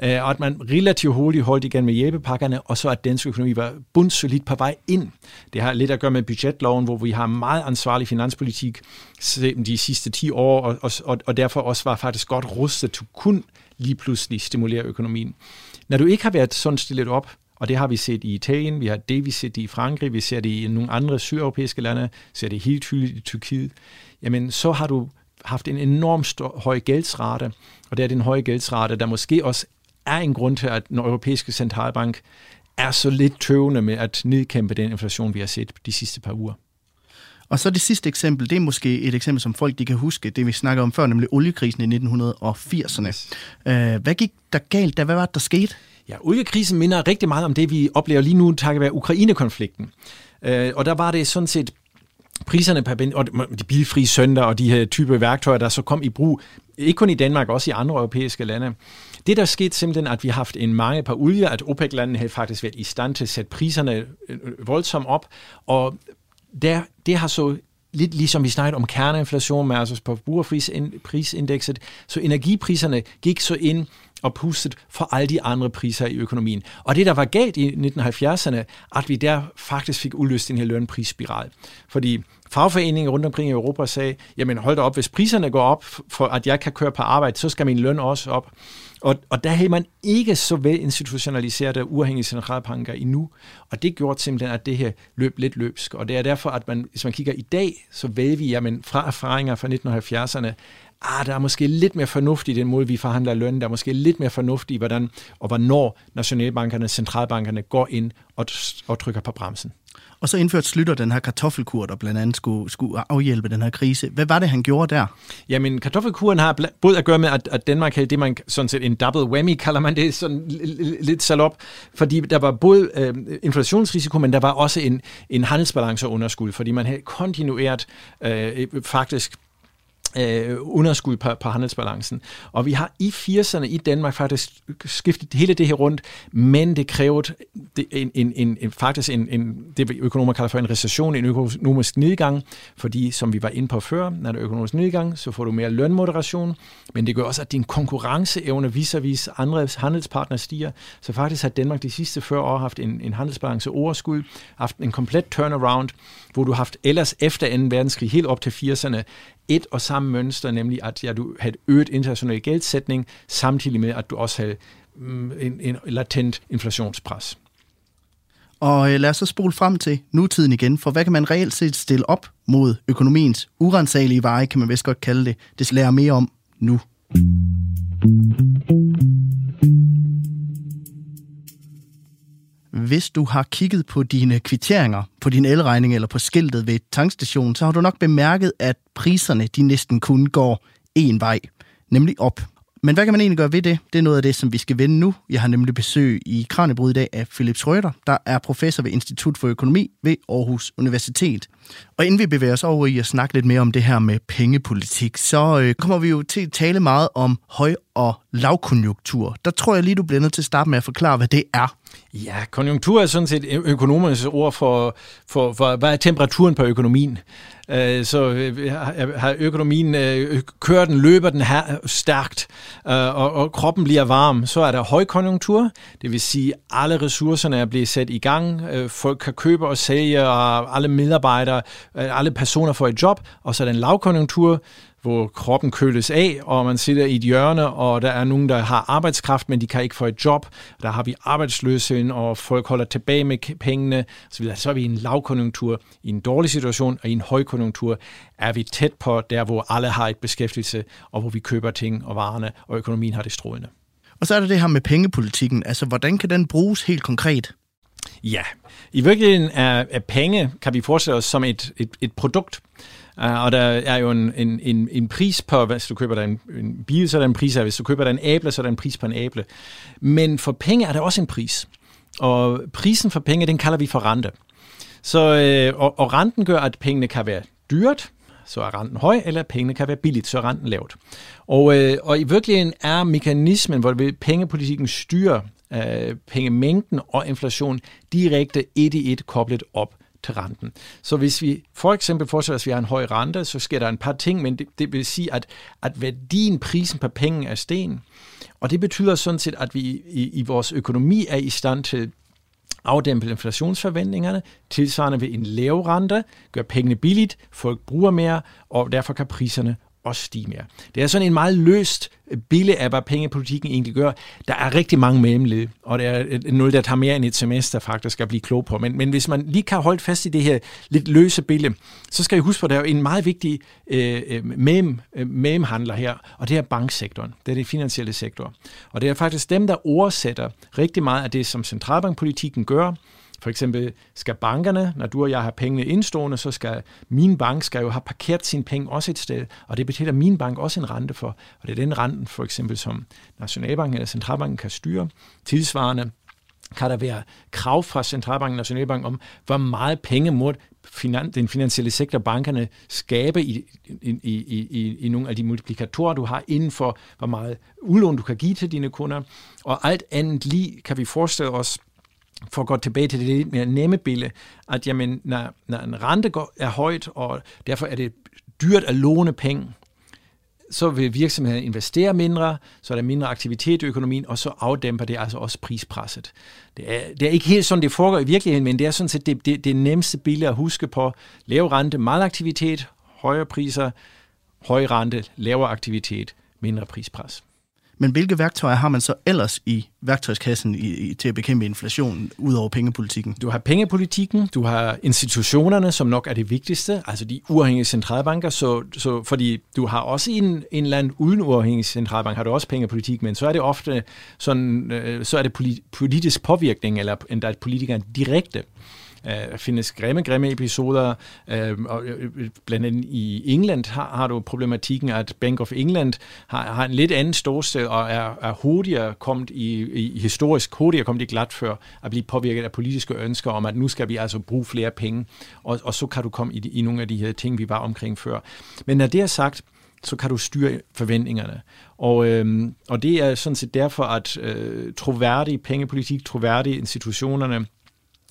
øh, og at man relativt hurtigt holdt igen med hjælpepakkerne, og så at dansk økonomi var bundsolidt på vej ind. Det har lidt at gøre med budgetloven, hvor vi har meget ansvarlig finanspolitik de sidste 10 år, og, og, og derfor også var faktisk godt rustet til kun lige pludselig stimulere økonomien. Når du ikke har været sådan stillet op, og det har vi set i Italien, vi har det, vi set i Frankrig, vi ser det i nogle andre sydeuropæiske lande, ser det helt tydeligt i Tyrkiet, jamen så har du haft en enormt stor, høj gældsrate, og det er den høje gældsrate, der måske også er en grund til, at den europæiske centralbank er så lidt tøvende med at nedkæmpe den inflation, vi har set de sidste par uger. Og så det sidste eksempel, det er måske et eksempel, som folk de kan huske, det vi snakker om før, nemlig oliekrisen i 1980'erne. Øh, hvad gik der galt der? Hvad var det, der skete? Ja, oliekrisen minder rigtig meget om det, vi oplever lige nu, takket være Ukraine-konflikten. Øh, og der var det sådan set priserne per og de bilfrie søndag og de her type værktøjer, der så kom i brug, ikke kun i Danmark, også i andre europæiske lande. Det, der skete simpelthen, at vi har haft en mange par olie, at OPEC-landene havde faktisk været i stand til at sætte priserne øh, øh, voldsomt op, og der, det har så lidt ligesom vi snakkede om kerneinflation med altså på brugerprisindekset, så energipriserne gik så ind og pustet for alle de andre priser i økonomien. Og det, der var galt i 1970'erne, at vi der faktisk fik udløst den her lønprisspiral. Fordi fagforeninger rundt omkring i Europa sagde, jamen hold da op, hvis priserne går op, for at jeg kan køre på arbejde, så skal min løn også op. Og, og der havde man ikke så vel institutionaliseret uafhængige centralbanker endnu, og det gjorde simpelthen, at det her løb lidt løbsk. Og det er derfor, at man, hvis man kigger i dag, så ved vi, jamen fra erfaringer fra 1970'erne, ah, der er måske lidt mere fornuft i den måde, vi forhandler løn. Der er måske lidt mere fornuft i, hvordan og hvornår nationalbankerne, centralbankerne går ind og, og trykker på bremsen. Og så indførte Slytter den her kartoffelkur, der blandt andet skulle, skulle afhjælpe den her krise. Hvad var det, han gjorde der? Jamen, kartoffelkuren har både at gøre med, at, at Danmark havde det, man sådan set en double whammy, [laughs] kalder man det sådan lidt salop, fordi der var både øh, inflationsrisiko, men der var også en, en handelsbalanceunderskud, fordi man havde kontinuert øh, faktisk øh, underskud på, på handelsbalancen. Og vi har i 80'erne i Danmark faktisk skiftet hele det her rundt, men det krævede en, en, en, en, faktisk en, en, det økonomer kalder for en recession, en økonomisk nedgang, fordi som vi var inde på før, når der er økonomisk nedgang, så får du mere lønmoderation, men det gør også, at din konkurrenceevne vis-à-vis andre handelspartnere stiger. Så faktisk har Danmark de sidste 40 år haft en, en handelsbalance overskud, haft en komplet turnaround, hvor du har haft ellers efter 2. verdenskrig helt op til 80'erne et og samme mønster, nemlig at ja, du havde øget international gældsætning, samtidig med, at du også havde mm, en, en latent inflationspres. Og øh, lad os så spole frem til nutiden igen, for hvad kan man reelt set stille op mod økonomiens urensagelige veje, kan man vist godt kalde det. Det lærer mere om nu. Hvis du har kigget på dine kvitteringer, på din elregning eller på skiltet ved tankstationen, tankstation, så har du nok bemærket, at priserne de næsten kun går én vej, nemlig op. Men hvad kan man egentlig gøre ved det? Det er noget af det, som vi skal vende nu. Jeg har nemlig besøg i Kranjebrud i dag af Philip Schrøder, der er professor ved Institut for Økonomi ved Aarhus Universitet. Og inden vi bevæger os over i at snakke lidt mere om det her med pengepolitik, så øh, kommer vi jo til at tale meget om høj og lavkonjunktur. Der tror jeg lige, du bliver nødt til at starte med at forklare, hvad det er. Ja, konjunktur er sådan set økonomernes ord for, for, for, hvad er temperaturen på økonomien. Øh, så øh, har økonomien øh, kører den, løber den her øh, stærkt, øh, og, og kroppen bliver varm, så er der højkonjunktur, det vil sige, alle ressourcerne er blevet sat i gang, øh, folk kan købe og sælge, og alle medarbejdere, alle personer får et job, og så er der en lavkonjunktur, hvor kroppen køles af, og man sidder i et hjørne, og der er nogen, der har arbejdskraft, men de kan ikke få et job. Der har vi arbejdsløshed, og folk holder tilbage med pengene. Så, så er vi i en lavkonjunktur, i en dårlig situation, og i en højkonjunktur er vi tæt på der, hvor alle har et beskæftigelse, og hvor vi køber ting og varerne, og økonomien har det strålende. Og så er der det her med pengepolitikken. Altså, hvordan kan den bruges helt konkret? Ja, i virkeligheden er, er penge, kan vi forestille os, som et, et, et produkt. Uh, og der er jo en, en, en, en pris på, hvis du køber dig en, en bil, så er der en pris, hvis du køber dig en æble, så er der en pris på en æble. Men for penge er der også en pris. Og prisen for penge, den kalder vi for rente. Så, øh, og, og renten gør, at pengene kan være dyrt, så er renten høj, eller pengene kan være billigt, så er renten lavt. Og, øh, og i virkeligheden er mekanismen, hvor pengepolitikken styrer øh, pengemængden og inflation direkte et i et koblet op til renten. Så hvis vi for eksempel forestiller os, at vi har en høj rente, så sker der en par ting, men det, det vil sige, at, at værdien, prisen på penge er sten. Og det betyder sådan set, at vi i, i vores økonomi er i stand til afdæmpe inflationsforventningerne, tilsvarende ved en lav rente, gør pengene billigt, folk bruger mere, og derfor kan priserne også stige mere. Det er sådan en meget løst øh, billede af, hvad pengepolitikken egentlig gør. Der er rigtig mange mellemled, og det er øh, noget, der tager mere end et semester faktisk at blive klog på. Men, men hvis man lige kan holde fast i det her lidt løse billede, så skal I huske på, at der er en meget vigtig øh, øh mem, memhandler her, og det er banksektoren. Det er det finansielle sektor. Og det er faktisk dem, der oversætter rigtig meget af det, som centralbankpolitikken gør, for eksempel skal bankerne, når du og jeg har pengene indstående, så skal min bank skal jo have parkeret sine penge også et sted, og det betaler min bank også en rente for. Og det er den renten, for eksempel, som Nationalbanken eller Centralbanken kan styre. Tilsvarende kan der være krav fra Centralbanken og Nationalbanken om, hvor meget penge må den finansielle sektor, bankerne, skabe i, i, i, i, i nogle af de multiplikatorer, du har inden for, hvor meget udlån du kan give til dine kunder. Og alt andet lige kan vi forestille os, for at gå tilbage til det lidt mere nemme billede, at jamen, når, når en rente går, er højt, og derfor er det dyrt at låne penge, så vil virksomheden investere mindre, så er der mindre aktivitet i økonomien, og så afdæmper det altså også prispresset. Det er, det er ikke helt sådan, det foregår i virkeligheden, men det er sådan set det, det, det nemmeste billede at huske på. Lav rente, meget aktivitet, højere priser, høj rente, lavere aktivitet, mindre prispres. Men hvilke værktøjer har man så ellers i værktøjskassen i, i, til at bekæmpe inflationen, ud over pengepolitikken? Du har pengepolitikken, du har institutionerne, som nok er det vigtigste, altså de uafhængige centralbanker, så, så fordi du har også en, en land uden uafhængig centralbank, har du også pengepolitik, men så er det ofte sådan, øh, så er det politisk påvirkning, eller endda politikeren direkte øh, findes grimme, grimme episoder. Øh, og, øh, øh, blandt andet i England har, har du problematikken, at Bank of England har, har en lidt anden ståsted og er, er hurtigere kommet i, i historisk hurtigere kommet i glat før at blive påvirket af politiske ønsker om, at nu skal vi altså bruge flere penge, og, og så kan du komme i, i nogle af de her ting, vi var omkring før. Men når det er sagt, så kan du styre forventningerne. Og, øhm, og det er sådan set derfor, at øh, troværdig pengepolitik, troværdige institutionerne,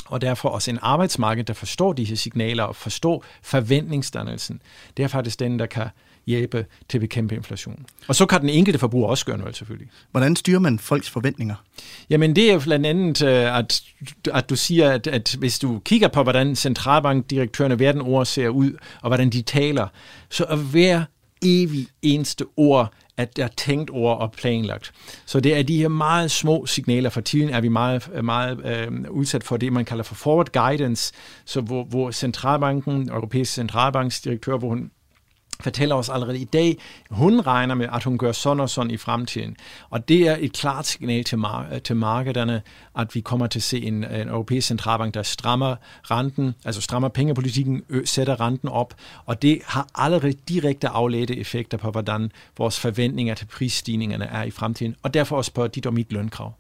og derfor også en arbejdsmarked, der forstår her signaler og forstår forventningsdannelsen. Det er faktisk den, der kan hjælpe til at bekæmpe inflation. Og så kan den enkelte forbruger også gøre noget, selvfølgelig. Hvordan styrer man folks forventninger? Jamen, det er blandt andet, øh, at, at du siger, at, at hvis du kigger på, hvordan centralbankdirektørerne verden ord ser ud, og hvordan de taler, så er hver evig eneste ord at der er tænkt over og planlagt. Så det er de her meget små signaler. For tiden er vi meget, meget øh, udsat for det, man kalder for forward guidance, så hvor, hvor centralbanken, Europæiske centralbanksdirektør, hvor hun fortæller os allerede i dag, hun regner med, at hun gør sådan og sådan i fremtiden. Og det er et klart signal til, mar- til markederne, at vi kommer til at se en, en europæisk centralbank, der strammer renten, altså strammer pengepolitikken, ø- sætter renten op, og det har allerede direkte afledte effekter på, hvordan vores forventninger til prisstigningerne er i fremtiden, og derfor også på dit og mit lønkrav.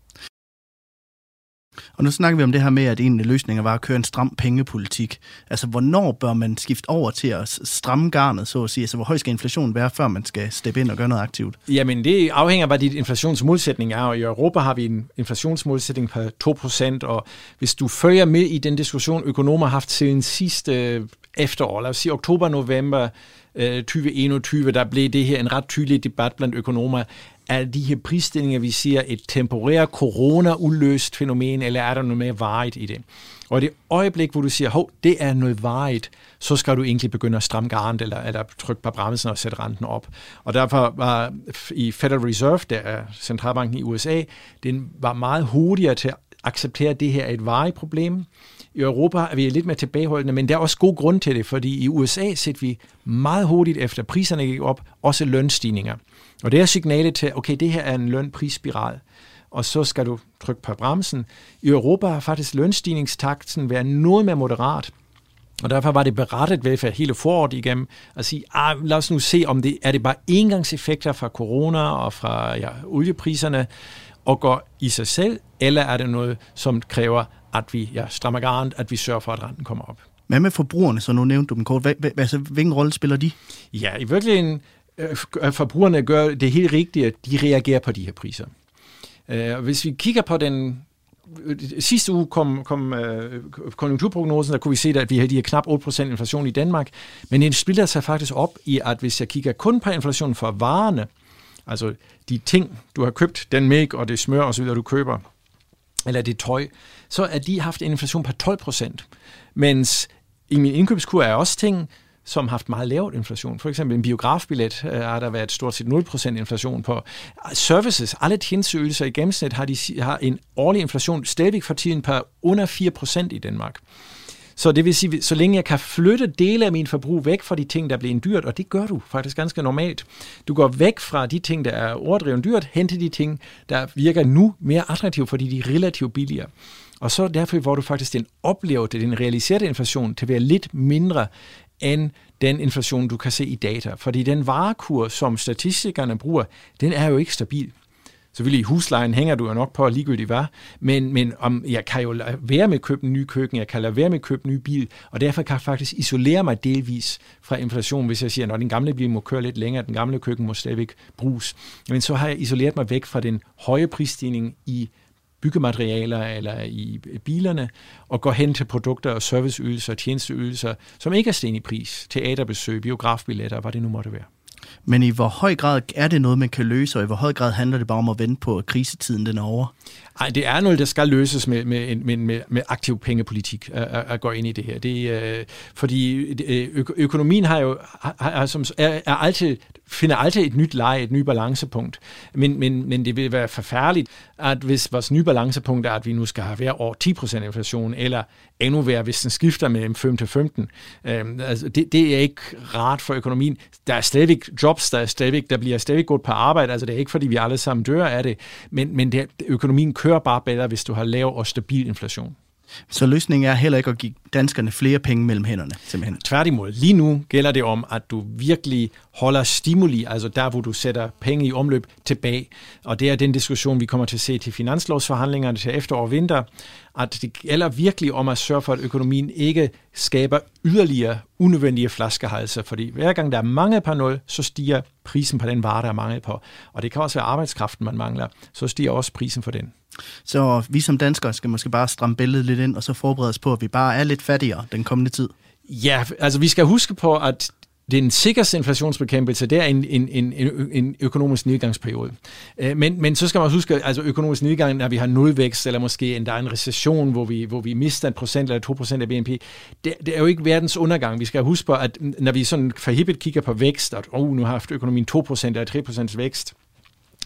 Og nu snakker vi om det her med, at en af løsningerne var at køre en stram pengepolitik. Altså, hvornår bør man skifte over til at stramme garnet, så at sige? Altså, hvor høj skal inflationen være, før man skal steppe ind og gøre noget aktivt? Jamen, det afhænger af, hvad dit inflationsmålsætning er. Og i Europa har vi en inflationsmålsætning på 2%, og hvis du følger med i den diskussion, økonomer har haft siden sidste øh, efterår, lad os sige oktober-november 2021, øh, der blev det her en ret tydelig debat blandt økonomer er de her prisstillinger, vi siger, et temporært corona-uløst fænomen, eller er der noget mere varigt i det? Og det øjeblik, hvor du siger, hov, det er noget varigt, så skal du egentlig begynde at stramme garant, eller, eller trykke på bremsen og sætte renten op. Og derfor var i Federal Reserve, der er centralbanken i USA, den var meget hurtigere til at acceptere, at det her er et varigt problem. I Europa er vi lidt mere tilbageholdende, men der er også god grund til det, fordi i USA sætter vi meget hurtigt efter priserne gik op, også lønstigninger. Og det er signalet til, okay, det her er en lønprisspiral, og så skal du trykke på bremsen. I Europa har faktisk lønstigningstakten været noget mere moderat, og derfor var det berettet velfærd hele foråret igennem at sige, ah, lad os nu se, om det er det bare engangseffekter fra corona og fra ja, oliepriserne, og går i sig selv, eller er det noget, som kræver, at vi ja, strammer garant, at vi sørger for, at renten kommer op. Hvad med forbrugerne, så nu nævnte du dem kort? Altså, hvilken rolle spiller de? Ja, i virkeligheden Øh, at forbrugerne gør det helt rigtige, at de reagerer på de her priser. Øh, hvis vi kigger på den øh, sidste uge kom, kom øh, konjunkturprognosen, der kunne vi se, at vi havde de her knap 8% inflation i Danmark, men den spiller sig faktisk op i, at hvis jeg kigger kun på inflationen for varerne, altså de ting, du har købt, den mælk og det smør osv., du køber, eller det tøj, så er de haft en inflation på 12%, mens i min indkøbskur er også ting, som har haft meget lavt inflation. For eksempel en biografbillet øh, har der været stort set 0% inflation på. Services, alle tjenesteydelser i gennemsnit har, de, har en årlig inflation stadigvæk for tiden på under 4% i Danmark. Så det vil sige, så længe jeg kan flytte dele af min forbrug væk fra de ting, der bliver dyrt, og det gør du faktisk ganske normalt. Du går væk fra de ting, der er overdrevet dyrt, hen til de ting, der virker nu mere attraktive, fordi de er relativt billigere. Og så derfor hvor du faktisk den oplevede, den realiserede inflation til at være lidt mindre end den inflation, du kan se i data. Fordi den varekur, som statistikerne bruger, den er jo ikke stabil. Selvfølgelig i huslejen hænger du jo nok på ligegyldigt hvad, men, men om, jeg kan jo lade være med at købe en ny køkken, jeg kan lade være med at købe en ny bil, og derfor kan jeg faktisk isolere mig delvis fra inflation, hvis jeg siger, at den gamle bil må køre lidt længere, den gamle køkken må stadigvæk bruges. Men så har jeg isoleret mig væk fra den høje prisstigning i byggematerialer eller i bilerne, og går hen til produkter og serviceydelser og tjenesteydelser, som ikke er sten i pris. Teaterbesøg, biografbilletter, hvad det nu måtte være. Men i hvor høj grad er det noget, man kan løse, og i hvor høj grad handler det bare om at vente på, at krisetiden den er over? Nej, det er noget, der skal løses med, med, med, med, med aktiv pengepolitik at, at gå ind i det her. Det, øh, fordi øh, økonomien har jo, har, som, er, er altid, finder altid et nyt leje, et nyt balancepunkt. Men, men, men det vil være forfærdeligt, at hvis vores nye balancepunkt er, at vi nu skal have hver år 10% inflation, eller endnu værre, hvis den skifter med 5 til 15. Øh, altså det, det er ikke rart for økonomien. Der er stadigvæk jobs, der, er stadigvæk, der bliver stadigvæk gået på arbejde. Altså det er ikke, fordi vi alle sammen dør af det, men, men det, økonomien kører bare bedre, hvis du har lav og stabil inflation. Så løsningen er heller ikke at give danskerne flere penge mellem hænderne, simpelthen? Tværtimod. Lige nu gælder det om, at du virkelig holder stimuli, altså der, hvor du sætter penge i omløb tilbage. Og det er den diskussion, vi kommer til at se til finanslovsforhandlingerne til efterår og vinter, at det gælder virkelig om at sørge for, at økonomien ikke skaber yderligere unødvendige flaskehalser, fordi hver gang der er mange på noget, så stiger prisen på den vare, der er mangel på. Og det kan også være arbejdskraften, man mangler, så stiger også prisen for den. Så vi som danskere skal måske bare stramme billedet lidt ind, og så forberede os på, at vi bare er lidt fattigere den kommende tid. Ja, altså vi skal huske på, at den sikreste inflationsbekæmpelse, det er en, en, en, en økonomisk nedgangsperiode. Øh, men, men så skal man også huske, altså økonomisk nedgang, når vi har nulvækst, eller måske endda en recession, hvor vi, hvor vi mister en procent eller to procent af BNP, det, det, er jo ikke verdens undergang. Vi skal huske på, at når vi sådan forhippet kigger på vækst, at oh, nu har haft økonomien 2 procent eller 3 procents vækst,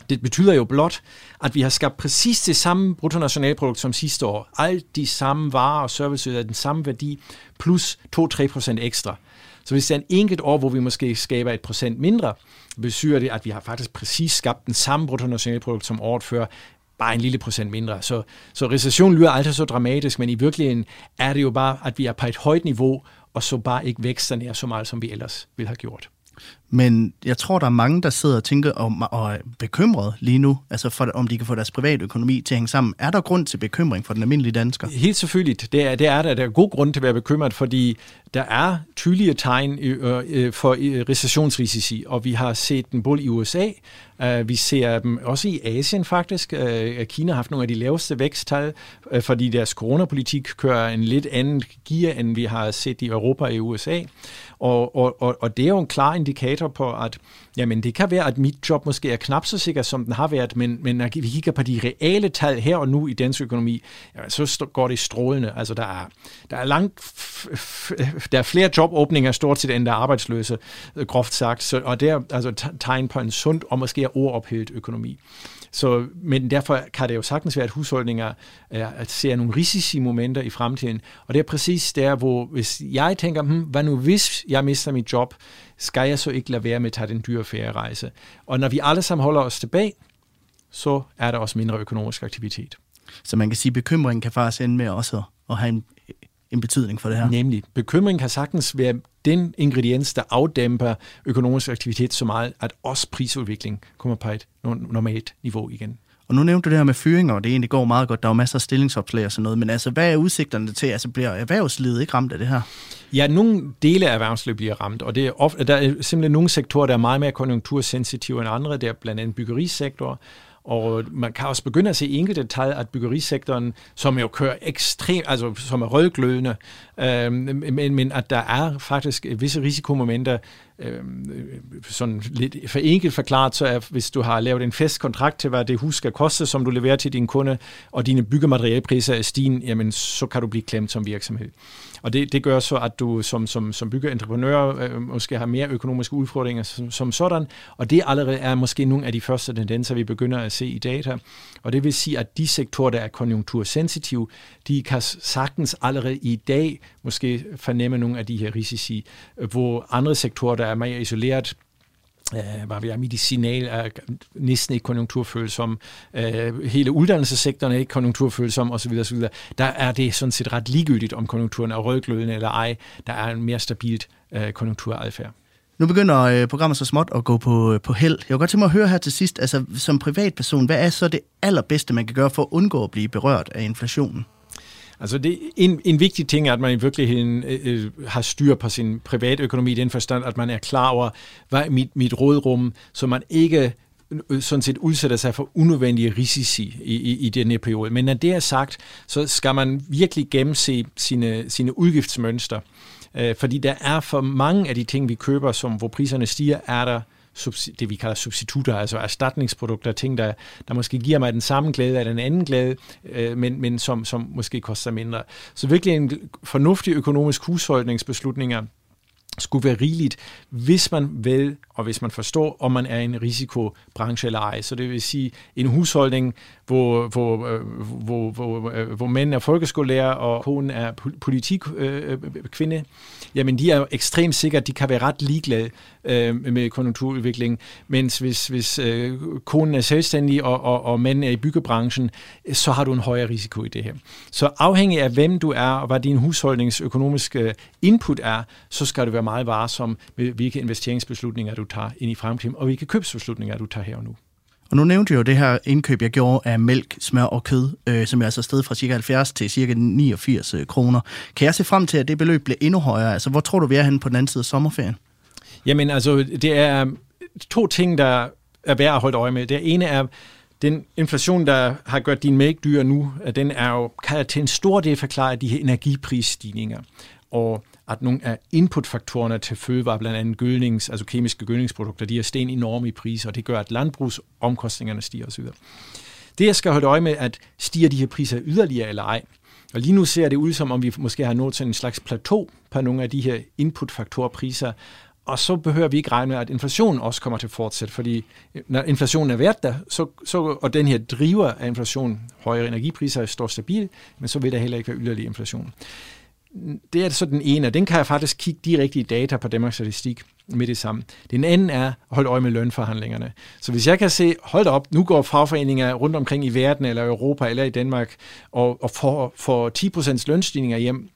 det betyder jo blot, at vi har skabt præcis det samme bruttonationalprodukt som sidste år. Alt de samme varer og services er den samme værdi, plus 2-3 procent ekstra. Så hvis det er en enkelt år, hvor vi måske skaber et procent mindre, betyder det, at vi har faktisk præcis skabt den samme bruttonationalprodukt som året før, bare en lille procent mindre. Så, så recession lyder aldrig så dramatisk, men i virkeligheden er det jo bare, at vi er på et højt niveau, og så bare ikke vækster nær så meget, som vi ellers ville have gjort. Men jeg tror, der er mange, der sidder og tænker om, og er bekymret lige nu, altså for, om de kan få deres private økonomi til at hænge sammen. Er der grund til bekymring for den almindelige dansker? Helt selvfølgelig. Det er, det er der. Der er god grund til at være bekymret, fordi der er tydelige tegn øh, øh, for øh, recessionsrisici, og vi har set den både i USA, vi ser dem også i Asien faktisk. Kina har haft nogle af de laveste væksttal, fordi deres coronapolitik kører en lidt anden gear, end vi har set i Europa og i USA. Og, og, og, og det er jo en klar indikator på, at jamen, det kan være, at mit job måske er knap så sikker, som den har været, men, men når vi kigger på de reale tal her og nu i dansk økonomi, jamen, så går det strålende. Altså, der er, der er langt der er flere jobåbninger stort set, end der er arbejdsløse, øh, groft sagt. Så, og det er altså tegn på en sund og måske overophedet økonomi. Så, men derfor kan det jo sagtens være, at husholdninger er, at ser nogle risici momenter i fremtiden. Og det er præcis der, hvor hvis jeg tænker, hmm, hvad nu hvis jeg mister mit job, skal jeg så ikke lade være med at tage den dyre ferierejse? Og når vi alle sammen holder os tilbage, så er der også mindre økonomisk aktivitet. Så man kan sige, at bekymringen kan faktisk ende med også at have en, en betydning for det her. Nemlig. Bekymring kan sagtens være den ingrediens, der afdæmper økonomisk aktivitet så meget, at også prisudvikling kommer på et normalt niveau igen. Og nu nævnte du det her med fyringer, og det egentlig går meget godt. Der er jo masser af stillingsopslag og sådan noget, men altså, hvad er udsigterne til? Altså, bliver erhvervslivet ikke ramt af det her? Ja, nogle dele af erhvervslivet bliver ramt, og det er ofte, der er simpelthen nogle sektorer, der er meget mere konjunktursensitive end andre. Det er blandt andet byggerisektor, og man kan også begynde at se enkelte tal, at byggerisektoren, som jo kører ekstremt, altså som er rødglødende, øh, men, men at der er faktisk visse risikomomenter, Øhm, øh, sådan lidt for enkelt forklaret, så er, hvis du har lavet en fast kontrakt til, hvad det hus skal koste, som du leverer til din kunde, og dine byggematerialpriser er stigende, jamen så kan du blive klemt som virksomhed. Og det, det gør så, at du som, som, som byggeentreprenør øh, måske har mere økonomiske udfordringer som, som sådan, og det allerede er måske nogle af de første tendenser, vi begynder at se i data. Og det vil sige, at de sektorer, der er konjunktursensitive, de kan sagtens allerede i dag måske fornemme nogle af de her risici, hvor andre sektorer, der er mere isoleret, øh, hvad vi er, medicinal er næsten ikke konjunkturfølsom, øh, hele uddannelsessektoren er ikke konjunkturfølsom osv. osv. Der er det sådan set ret ligegyldigt, om konjunkturen er rødglødende eller ej. Der er en mere stabilt øh, konjunkturadfærd. Nu begynder øh, programmet så småt at gå på, øh, på held. Jeg vil godt tænke mig at høre her til sidst, altså som privatperson, hvad er så det allerbedste, man kan gøre for at undgå at blive berørt af inflationen? Altså det, en, en vigtig ting er, at man i virkeligheden øh, øh, har styr på sin privatøkonomi i den forstand, at man er klar over, hvad er mit, mit rådrum, så man ikke øh, øh, sådan set udsætter sig for unødvendige risici i, i, i den her periode. Men når det er sagt, så skal man virkelig gennemse sine, sine udgiftsmønster. Øh, fordi der er for mange af de ting, vi køber, som hvor priserne stiger, er der det, vi kalder substitutter, altså erstatningsprodukter, ting, der, der måske giver mig den samme glæde eller den anden glæde, øh, men, men som, som måske koster mindre. Så virkelig en fornuftig økonomisk husholdningsbeslutninger skulle være rigeligt, hvis man vil, og hvis man forstår, om man er en risikobranche eller ej. Så det vil sige, en husholdning, hvor, hvor, øh, hvor, hvor, øh, hvor mænd er folkeskolelærer, og konen er politikkvinde, øh, øh jamen de er ekstremt sikkert, de kan være ret ligeglade øh, med konjunkturudviklingen, mens hvis, hvis øh, konen er selvstændig, og, og, og mænd er i byggebranchen, så har du en højere risiko i det her. Så afhængig af hvem du er, og hvad din husholdningsøkonomiske input er, så skal du være meget varsom med, hvilke investeringsbeslutninger du tager ind i fremtiden, og hvilke købsbeslutninger du tager her og nu. Og nu nævnte jeg jo det her indkøb, jeg gjorde af mælk, smør og kød, øh, som er altså sted fra ca. 70 til ca. 89 øh, kroner. Kan jeg se frem til, at det beløb bliver endnu højere? Altså, hvor tror du, vi er henne på den anden side af sommerferien? Jamen, altså, det er øh, to ting, der er værd at holde øje med. Det ene er, den inflation, der har gjort din mælk dyr nu, den er jo, kan til en stor del forklare de her energiprisstigninger. Og at nogle af inputfaktorerne til fødevare, blandt andet gødnings, altså kemiske gødningsprodukter, de er sten enorme i pris, og det gør, at landbrugsomkostningerne stiger osv. Det, jeg skal holde øje med, at stiger de her priser yderligere eller ej. Og lige nu ser det ud som om, vi måske har nået til en slags plateau på nogle af de her inputfaktorpriser, og så behøver vi ikke regne med, at inflationen også kommer til at fortsætte, fordi øh, når inflationen er værd der, så, så, og den her driver af inflation, højere energipriser, står stabil, men så vil der heller ikke være yderligere inflation det er så den ene, og den kan jeg faktisk kigge direkte i data på Danmarks Statistik med det samme. Den anden er at holde øje med lønforhandlingerne. Så hvis jeg kan se, hold op, nu går fagforeninger rundt omkring i verden, eller Europa, eller i Danmark, og, og får, får 10% lønstigninger hjem,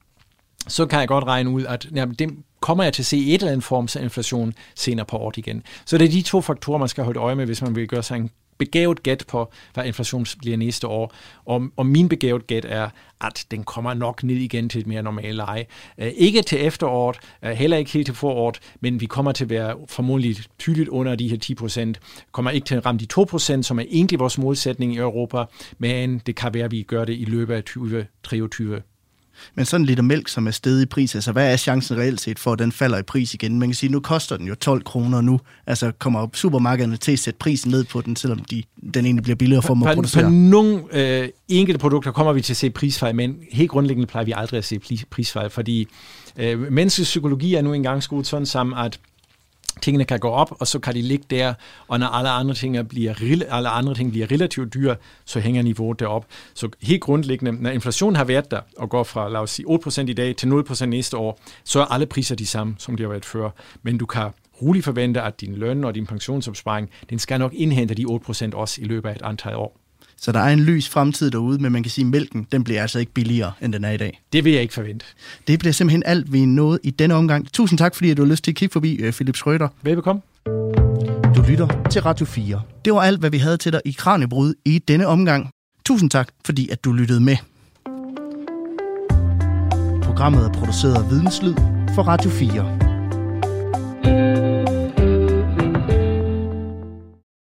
så kan jeg godt regne ud, at jamen, det kommer jeg til at se et eller andet form for inflation senere på året igen. Så det er de to faktorer, man skal holde øje med, hvis man vil gøre sig en begavet gæt på, hvad inflationen bliver næste år. Og, og min begavet gæt er, at den kommer nok ned igen til et mere normalt leje. Øh, ikke til efteråret, øh, heller ikke helt til foråret, men vi kommer til at være formodentlig tydeligt under de her 10 procent. Kommer ikke til at ramme de 2 procent, som er egentlig vores målsætning i Europa, men det kan være, at vi gør det i løbet af 2023. Men sådan en liter mælk, som er steget i pris, altså hvad er chancen reelt set for, at den falder i pris igen? Man kan sige, nu koster den jo 12 kroner nu. Altså kommer supermarkederne til at sætte prisen ned på den, selvom de, den egentlig bliver billigere for dem at producere? På nogle øh, enkelte produkter kommer vi til at se prisfald, men helt grundlæggende plejer vi aldrig at se prisfald, fordi øh, menneskets psykologi er nu engang skudt sådan sammen, at tingene kan gå op, og så kan de ligge der, og når alle andre ting bliver, alle andre ting bliver relativt dyre, så hænger niveauet derop. Så helt grundlæggende, når inflationen har været der, og går fra, lad os sige, 8% i dag til 0% næste år, så er alle priser de samme, som de har været før. Men du kan roligt forvente, at din løn og din pensionsopsparing, den skal nok indhente de 8% også i løbet af et antal år. Så der er en lys fremtid derude, men man kan sige, at mælken den bliver altså ikke billigere, end den er i dag. Det vil jeg ikke forvente. Det bliver simpelthen alt, vi nåede i denne omgang. Tusind tak, fordi du har lyst til at kigge forbi, øh, Philip Schrøder. Velbekomme. Du lytter til Radio 4. Det var alt, hvad vi havde til dig i Kranjebrud i denne omgang. Tusind tak, fordi at du lyttede med. Programmet er produceret af Videnslyd for Radio 4.